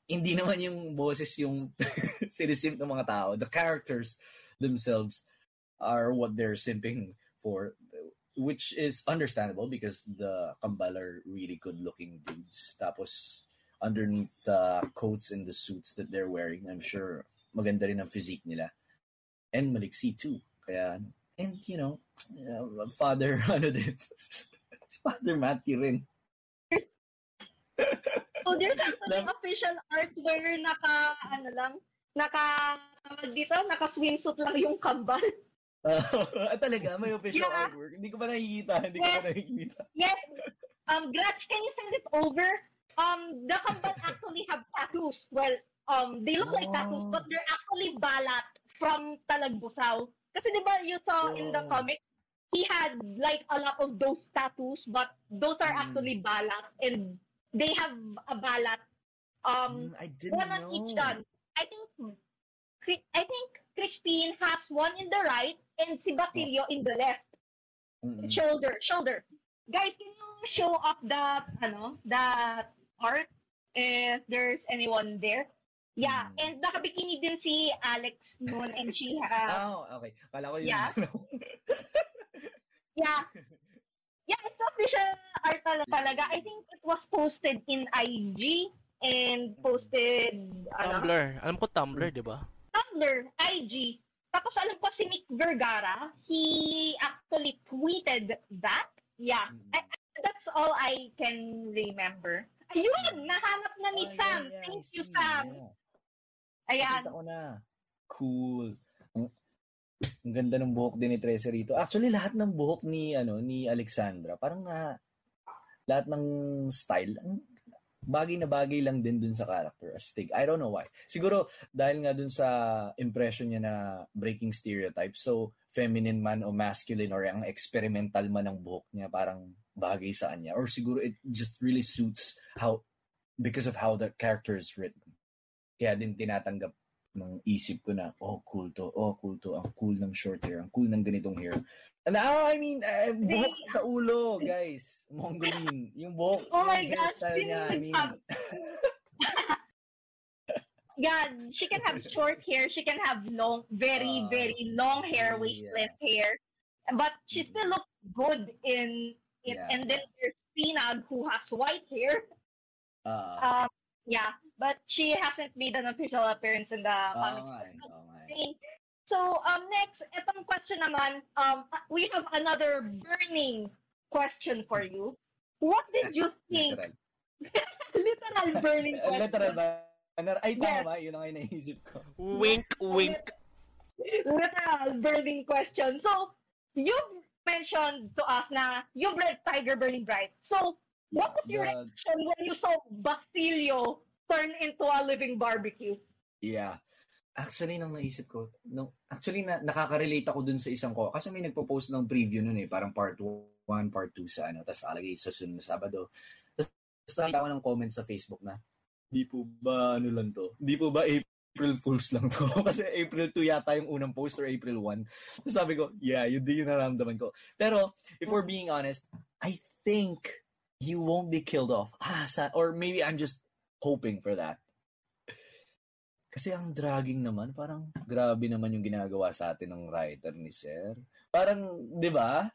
Hindi naman yung boses yung sinisimp ng mga tao. The characters themselves are what they're simping for which is understandable because the kambal are really good looking dudes. Tapos underneath the coats and the suits that they're wearing, I'm sure maganda rin ang physique nila. And maliksi too. Kaya, and you know, uh, father, ano din, Father Matty rin. So there's actually official art where naka, ano lang, naka, dito, naka swimsuit lang yung kambal. Uh, talaga, may official Yeah. artwork. Hindi ko pa nakikita. Hindi ko pa Yes. nakikita. Yes. Um, Gratch, can you send it over? Um, the kambal actually have tattoos. Well, um, they look like tattoos, Oh. but they're actually balat from Talagbusaw. Kasi di ba you saw in the Oh. comics, he had like a lot of those tattoos, but those are Mm. actually balat, and they have a balat. Um, Mm, I didn't one on know. each gun. I think I think Crispin has one in the right and si Basilio in the left. Mm-mm. Shoulder, shoulder. Guys, can you show up that ano, that art if there's anyone there? Yeah, Mm. and nakabikini din si Alex noon and she has Ah, okay. Kala ko yun. Yeah. yeah. It's official art tala- talaga. I think it was posted in IG and posted ano, Tumblr. Alam ko Tumblr, di ba? Tumblr, IG. Tapos alam ko si Mick Vergara, he actually tweeted that yeah. Mm. I, I- that's all I can remember. Ayun! Nahanap na ni Ah, Sam. yeah, yeah, I Thank you. Sam. Yeah. Ayan. Nakita ko na. Cool. Ang, ganda ng buhok din ni Trece rito. Actually, lahat ng buhok ni ano ni Alexandra, parang na lahat ng style, ang bagay na bagay lang din dun sa character. Astig. I don't know why. Siguro, dahil nga dun sa impression niya na breaking stereotypes. So, feminine man o masculine or ang experimental man ng buhok niya, parang bagay sa kanya. Or siguro it just really suits how, because of how the character is written. Kaya din tinatanggap ng isip ko na, oh, cool to, oh, cool to, ang cool ng short hair, ang cool ng ganitong hair. And ah, I mean, eh, buhok sa ulo, guys. Mongolin. Yung buhok, Oh my yung gosh, hairstyle niya, I mean, Yeah, she can have short hair. She can have long, very, Ah, very long hair, yeah. waist length hair. But she still looks good in it. Yeah. And then there's Sinag who has white hair. ah, Um, yeah, but she hasn't made an official appearance in the comics. nga eh, oo nga eh. Okay. So, um, next, itong question naman, um, we have another burning question for you. What did you think? Literal. Literal burning question. Literal ba? Ay, Yes. tama ba? Yun ang ay naisip ko. Wink, wink. Literal burning question. So, you've mentioned to us na you've read Tiger Burning Bright. So, what was your reaction when you saw Basilio turn into a living barbecue? Yeah. Actually, nang naisip ko, no, actually, na, nakaka-relate ako dun sa isang ko. Kasi may nagpo-post ng preview nun eh, parang part 1, part 2 sa ano, tapos alagay sa sunod na Sabado. Tapos nakita ko ng comment sa Facebook na, di po ba ano lang to? Di po ba April Fools lang to? Kasi April 2 yata yung unang post or April 1. Tapos sabi ko, yeah, yun din yung naramdaman ko. Pero, if we're being honest, I think he won't be killed off. Ah, sa, or maybe I'm just hoping for that. Kasi ang dragging naman, parang grabe naman yung ginagawa sa atin ng writer ni Sir. Parang, di ba?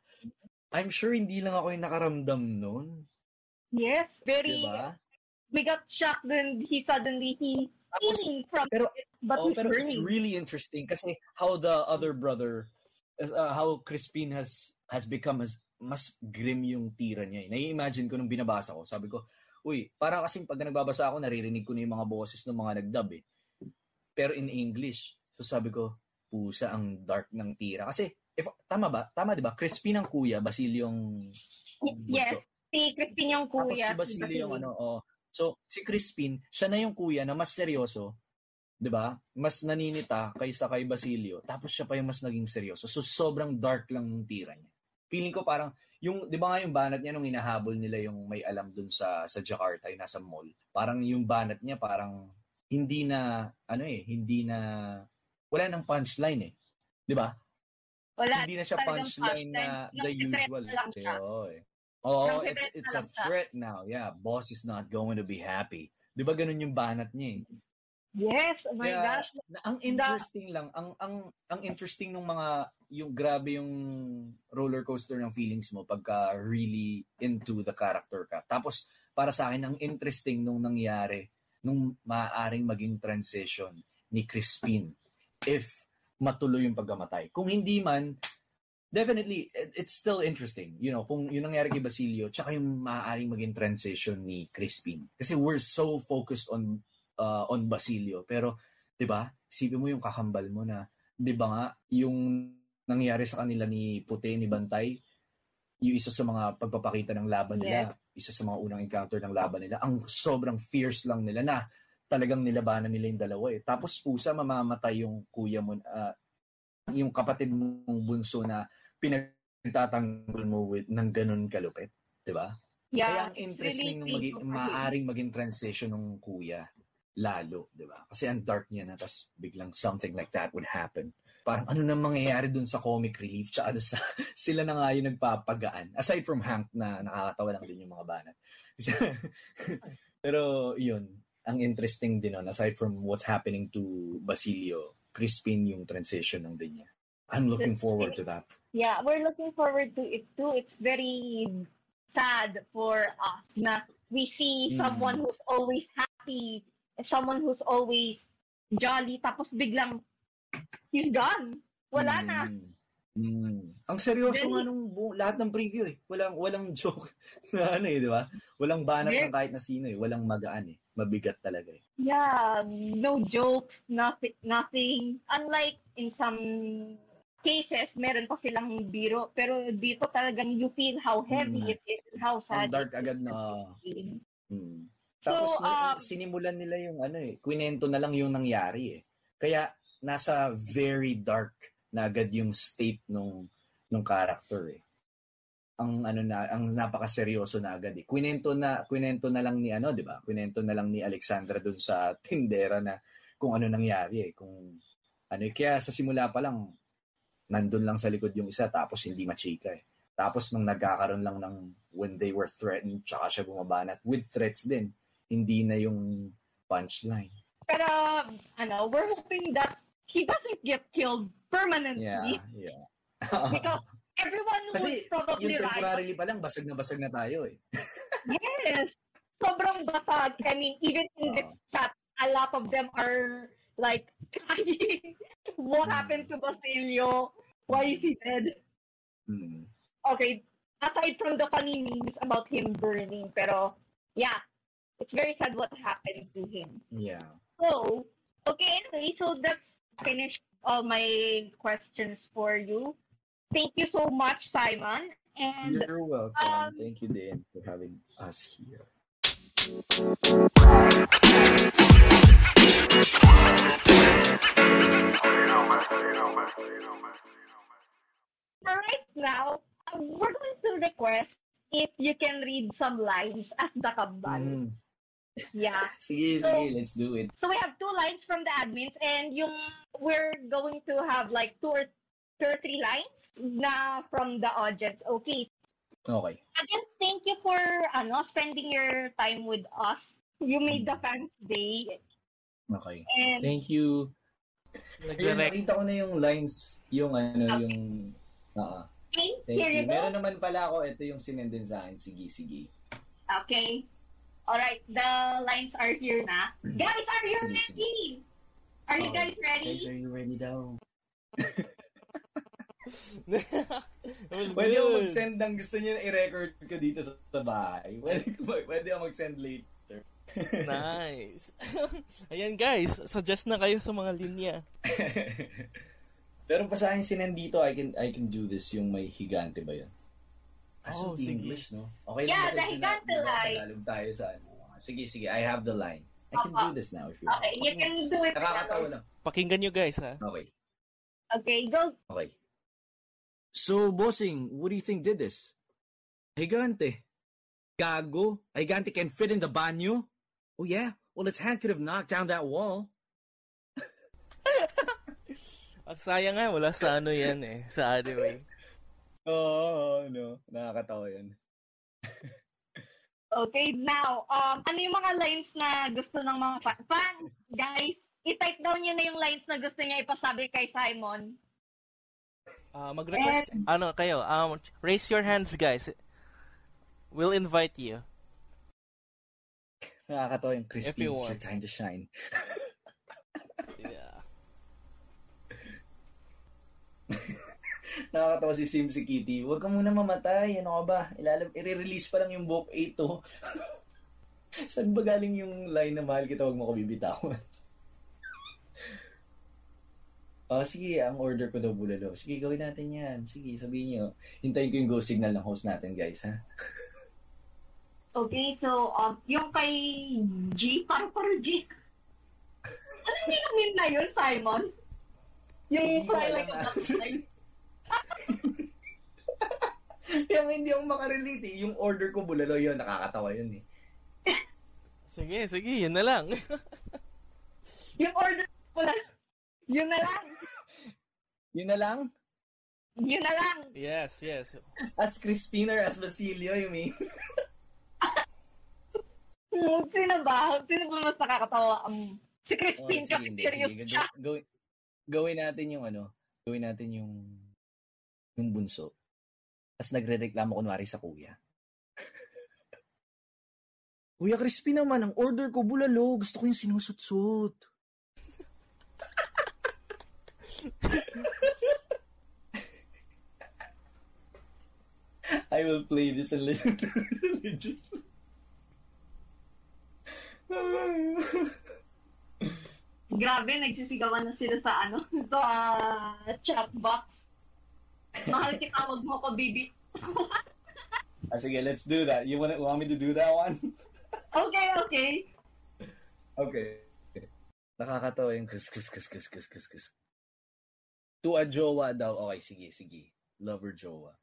I'm sure hindi lang ako yung nakaramdam nun. Yes, very. Di ba? We got shocked when he suddenly he's stealing from Pero, it, but oh, he's pero it's burning. really interesting kasi how the other brother, uh, how Crispin has has become as mas grim yung tira niya. Nai-imagine ko nung binabasa ko. Sabi ko, uy, para kasing pag nagbabasa ako, naririnig ko na yung mga boses ng mga nagdub eh. Pero in English. So sabi ko, pusa ang dark ng tira. Kasi, if, tama ba? Tama di ba? Crispin ang kuya, Basilio yung Yes, si Crispin yung Tapos kuya. si Basilio yung ano, oh. So, si Crispin, siya na yung kuya na mas seryoso, 'di ba? Mas naninita kaysa kay Basilio. Tapos siya pa yung mas naging seryoso. So, sobrang dark lang ng tira niya. Feeling ko parang yung 'di ba nga yung banat niya nung hinahabol nila yung may alam dun sa sa Jakarta, yung nasa mall. Parang yung banat niya parang hindi na ano eh, hindi na wala nang punchline eh. 'Di ba? Wala. hindi na siya talagang punchline na punchline. the usual. eh. Oo, Nag-threat it's, it's a threat now. Yeah, boss is not going to be happy. Di ba ganun yung banat niya eh? Yes, oh my Kaya, gosh. na- ang interesting lang, ang ang ang interesting ng mga yung grabe yung roller coaster ng feelings mo pagka really into the character ka. Tapos para sa akin ang interesting nung nangyari nung maaaring maging transition ni Crispin if matuloy yung pagkamatay. Kung hindi man definitely it- it's still interesting. You know, kung yung nangyari kay Basilio tsaka yung maaaring maging transition ni Crispin. Kasi we're so focused on uh, on Basilio. Pero, di ba, isipin mo yung kakambal mo na, di ba nga, yung nangyari sa kanila ni Puti, ni Bantay, yung isa sa mga pagpapakita ng laban nila, isa sa mga unang encounter ng laban nila, ang sobrang fierce lang nila na talagang nilabanan nila yung dalawa eh. Tapos pusa, mamamatay yung kuya mo, ah, yung kapatid mong bunso na pinagtatanggol mo with ng ganun kalupit. Di ba? Yeah, Kaya ang interesting nung really maging, for him. maaaring maging transition ng kuya lalo, di ba? Kasi ang dark niya na, tapos biglang something like that would happen. Parang ano nang mangyayari dun sa comic relief, tsaka sa, sila na nga yung nagpapagaan. Aside from Hank na nakakatawa lang din yung mga banat. Pero yun, ang interesting din nun, aside from what's happening to Basilio, Crispin yung transition ng din niya. I'm looking forward to that. Yeah, we're looking forward to it too. It's very sad for us na we see Mm. someone who's always happy, someone who's always jolly, tapos biglang he's gone. Wala na. Mm. Mm. Ang seryoso nga nung bu- lahat ng preview eh. Walang walang joke na ano eh, di ba? Walang banat Yeah. ng kahit na sino eh. Walang magaan eh. Mabigat talaga eh. Yeah, no jokes, nothing, nothing. Unlike in some cases, meron pa silang biro. Pero dito talagang you feel how heavy Mm. it is and how sad Ang dark agad na-. Mm. So, Tapos na- um, sinimulan nila yung ano eh, kwento na lang yung nangyari eh. Kaya nasa very dark na agad yung state nung nung character eh. Ang ano na ang napakaseryoso na agad eh. Kwento na kwento na lang ni ano, 'di ba? Kwento na lang ni Alexandra dun sa tindera na kung ano nangyari eh, kung ano eh. kaya sa simula pa lang nandun lang sa likod yung isa tapos hindi machika eh. Tapos nung nagkakaroon lang ng when they were threatened, tsaka siya bumabanat with threats din. Hindi na yung punchline. Pero, ano, we're hoping that he doesn't get killed permanently. Yeah, yeah. Because everyone Kasi would probably yung riot. temporarily pa lang, basag na basag na tayo eh. Yes. Sobrang basag. I mean, even in this chat, a lot of them are like crying. what happened to Basilio? Why is he dead? Mm. Okay, aside from the funny memes about him burning, pero yeah, it's very sad what happened to him. Yeah. So, okay, anyway, so that's finished all my questions for you. Thank you so much, Simon. And You're welcome. um, Thank you, Dan, for having us here. for right now, uh, we're going to request if you can read some lines as the kabal. Mm. Yeah. Sige, So- sige, let's do it. So we have two lines from the admins and yung we're going to have like two or, two or three lines na from the audience. Okay. Okay. Again, thank you for ano, spending your time with us. You made the fans day. Okay. And Thank you. Ayun, nakita ko na yung lines, yung ano, Okay. yung... Oo. okay, Thank here you. you go. Meron naman pala ako, ito yung sinendin sa akin. Sige, sige. Okay. Alright, the lines are here na. Guys, are you ready? Are you Oh, guys ready? Guys, are you ready daw? Pwede ako mag-send ng gusto niyo na i-record ko dito sa, sa bahay. Pwede, pwede ako mag-send later. Nice. Ayan guys, suggest na kayo sa mga linya. Pero pa sa akin sinend dito, I can I can do this yung may higante ba yun? Oh, Kaso sige. English, no? Okay Yeah, lang the ba sa higante Tagalog? line. Tagalog tayo sa ano. Sige, sige. I have the line. I can Apa. do this now if you want. Okay, you can do it. Nakakatawa lang. Pakinggan nyo guys ha. Okay. Okay, go. Okay. So, bossing, what do you think did this? Higante. Gago. Higante can fit in the banyo? Oh, yeah? Well, its hand could have knocked down that wall. Ang sayang nga, wala sa ano yan eh, sa anime. Oo, oh, no. Nakakatawa yan. Okay, now, um, ano yung mga lines na gusto ng mga fa- fans? Guys, i-type down nyo na yung lines na gusto niya ipasabi kay Simon. Ah, mag-request, ano kayo, um, raise your hands guys. We'll invite you. Nakakatawa yung If Christine. you It's your time to shine. Yeah. Nakakatawa si Sim si Kitty. Huwag ka muna mamatay. Ano ka ba? Ilalam, i-release pa lang yung book 8 to. Saan ba galing yung line na mahal kita, huwag mo ko bibitawan? Oh, sige, ang order ko daw bulalo. Sige, gawin natin yan. Sige, sabihin nyo. Hintayin ko yung go signal ng host natin, guys, ha? Okay, so, um, yung kay G, parang parang G. ano yung meme na yun, Simon? Yung fly alam like a butterfly. Yung hindi ako makarelate eh. Yung order ko bulalo yun, nakakatawa yun eh. Sige, sige, yun na lang. Yung order ko lang. Yun na lang. Yun na lang? Yun na lang. yes, yes. As Crispin or as Basilio, you mean? Hmm, sino ba? Sino ba mas nakakatawa? Um, si Oh, Christine sige, hindi. Cafeteria Sige, siya. gaw- gawin, gawin natin yung ano, gawin natin yung yung bunso. Tapos nagre-reklamo kunwari sa kuya. Kuya Crispy naman, ang order ko bulalo. Gusto ko yung sinusutsut. I will play this and listen to. Just... Grabe, nagsisigawan na sila sa ano, sa chat box. Mahal kita, wag mo ko, bibi. ah, sige, let's do that. You want, want me to do that one? okay, okay. Okay. Nakakatawa yung kus kus kus kus kus kus kus. To a jowa daw. Okay, sige, sige. Lover jowa.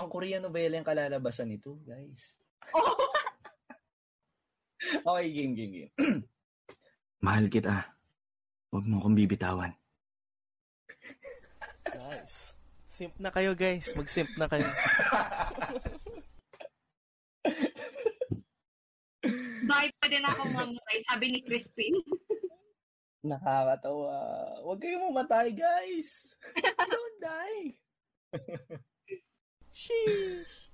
Ang Korean novela yung kalalabasan nito, guys. Oh. okay, game, game, game. Mahal kita. Huwag mo akong bibitawan. Nice. Simp na kayo, guys. Mag-simp na kayo. Bakit pwede na akong mamatay? Sabi ni Crispin. Nakakatawa. Huwag kayong mamatay, guys. Don't die. Sheesh.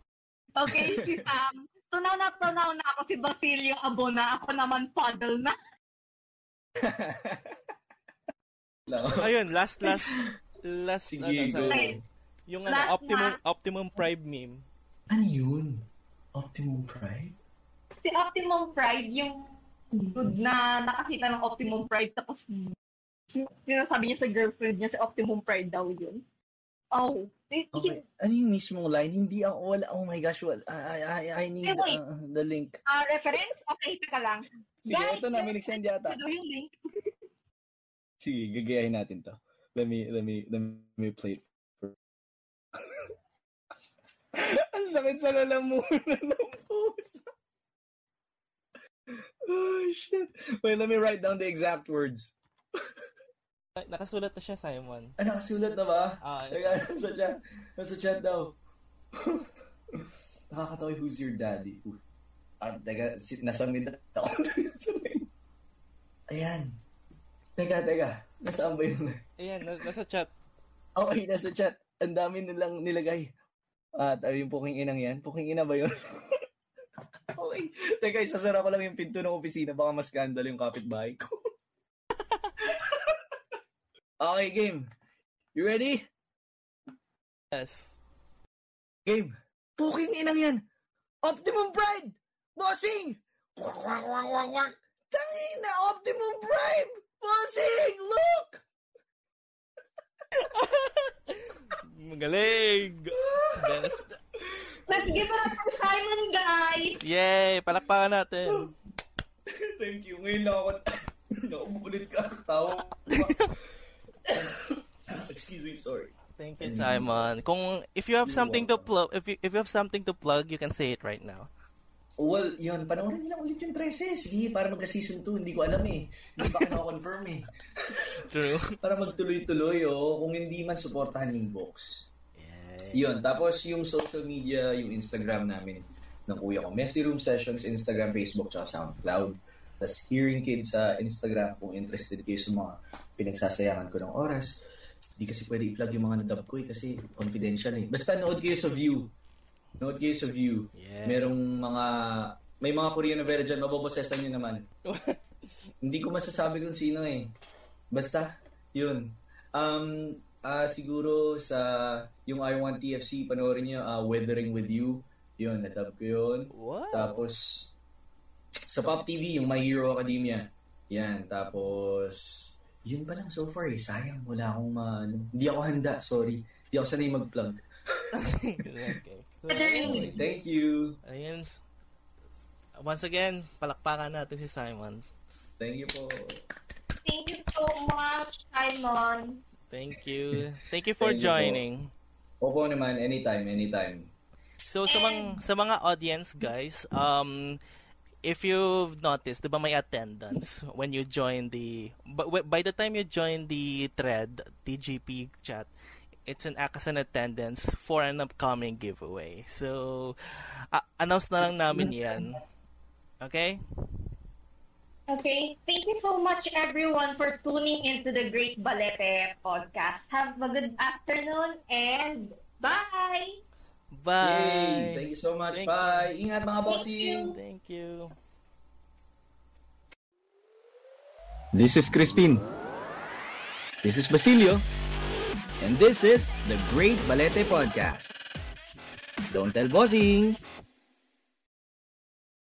Okay, si Sam. Tunaw na tunaw na ako si Basilio Abona. Ako naman paddle na. Ayun, last, last, last, Sige, ano, sa, go. yung ano, Last optimum, na. optimum prime meme. Ano yun? Optimum Pride? Si Optimum Pride, yung dude na nakakita ng Optimum Pride tapos sin- sinasabi niya sa girlfriend niya si Optimum Pride daw yun. Oh. It, Okay. Ano yung mismong line? Hindi ako wala. Oh my gosh, wala. I, I, I need wait. uh, the link. Ah, reference? Okay, teka lang. Sige, Guys, ito na. May nag-send yata. Ano yung link? Sige, gagayahin natin to. Let me, let me, let me play it. For... Ang sakit sa lalamunan ng puso. Oh, shit. Wait, let me write down the exact words. Nakasulat na siya, Simon. Ah, nakasulat na ba? Ah, Teka, nasa chat. Nasa chat daw. Nakakatawa who's your daddy. Ah, teka, si, nasa mid ako. Ayan. Teka, teka. Nasaan ba yun? ayan, na- nasa chat. Okay, nasa chat. Ang dami nilang nilagay. At uh, yung puking inang yan. Puking ina ba yun? okay. Teka, isasara ko lang yung pinto ng opisina. Baka mas scandal yung kapitbahay ko. okay, game. You ready? Yes. Game. Puking inang yan. Optimum Pride. Bossing. Tangina, Optimum Pride. Bossing, look. Magaling! Best. Let's give it up for Simon, guys! Yay! Palakpakan natin. Thank you. Ngayon lang ako. Nauulit ka. Tawa. Excuse me, sorry. Thank you, Simon. Kung if you have something to plug, if you if you have something to plug, you can say it right now. Well, yun. Panoorin nila ulit yung 13. Sige, para magka-season 2. Hindi ko alam eh. Hindi pa ako confirm eh. True. Para magtuloy-tuloy, oh. Kung hindi man, supportahan yung box. Yun. Tapos yung social media, yung Instagram namin ng kuya ko. Messy Room Sessions, Instagram, Facebook, tsaka SoundCloud. Tapos Hearing Kids sa Instagram kung interested kayo sa mga pinagsasayangan ko ng oras. Di kasi pwede i-plug yung mga nadub ko eh kasi confidential eh. Basta nood kayo sa view. Nood kayo sa view. Yes. Merong mga may mga Korean novela dyan, mabobosesan nyo naman. Hindi ko masasabi kung sino eh. Basta, yun. Um, ah siguro sa yung I Want TFC, panoorin nyo, ah, Weathering With You. Yun, nadub ko yun. Wow. Tapos, sa Pop TV, yung My Hero Academia. Yan, tapos, yun pa lang so far eh. Sayang, wala akong ma... ano. Hindi ako handa, sorry. Hindi ako sanay mag-plug. okay. Okay, thank you. Ayun. Once again, palakpakan natin si Simon. Thank you po. Thank you so much, Simon. Thank you. Thank you for Thank you po. joining. Opo naman, anytime, anytime. So sa mga sa mga audience guys, um if you've noticed, 'di ba may attendance when you join the but by the time you join the thread TGP chat, it's an as an attendance for an upcoming giveaway. So a- announce na lang namin 'yan. Okay? Okay, thank you so much everyone for tuning into the Great Balete podcast. Have a good afternoon and bye! Yay! Bye. Thank you so much. Thank- Bye. Ingat mga bossing. Thank you. This is Crispin. This is Basilio. And this is the Great Balete Podcast. Don't tell bossing!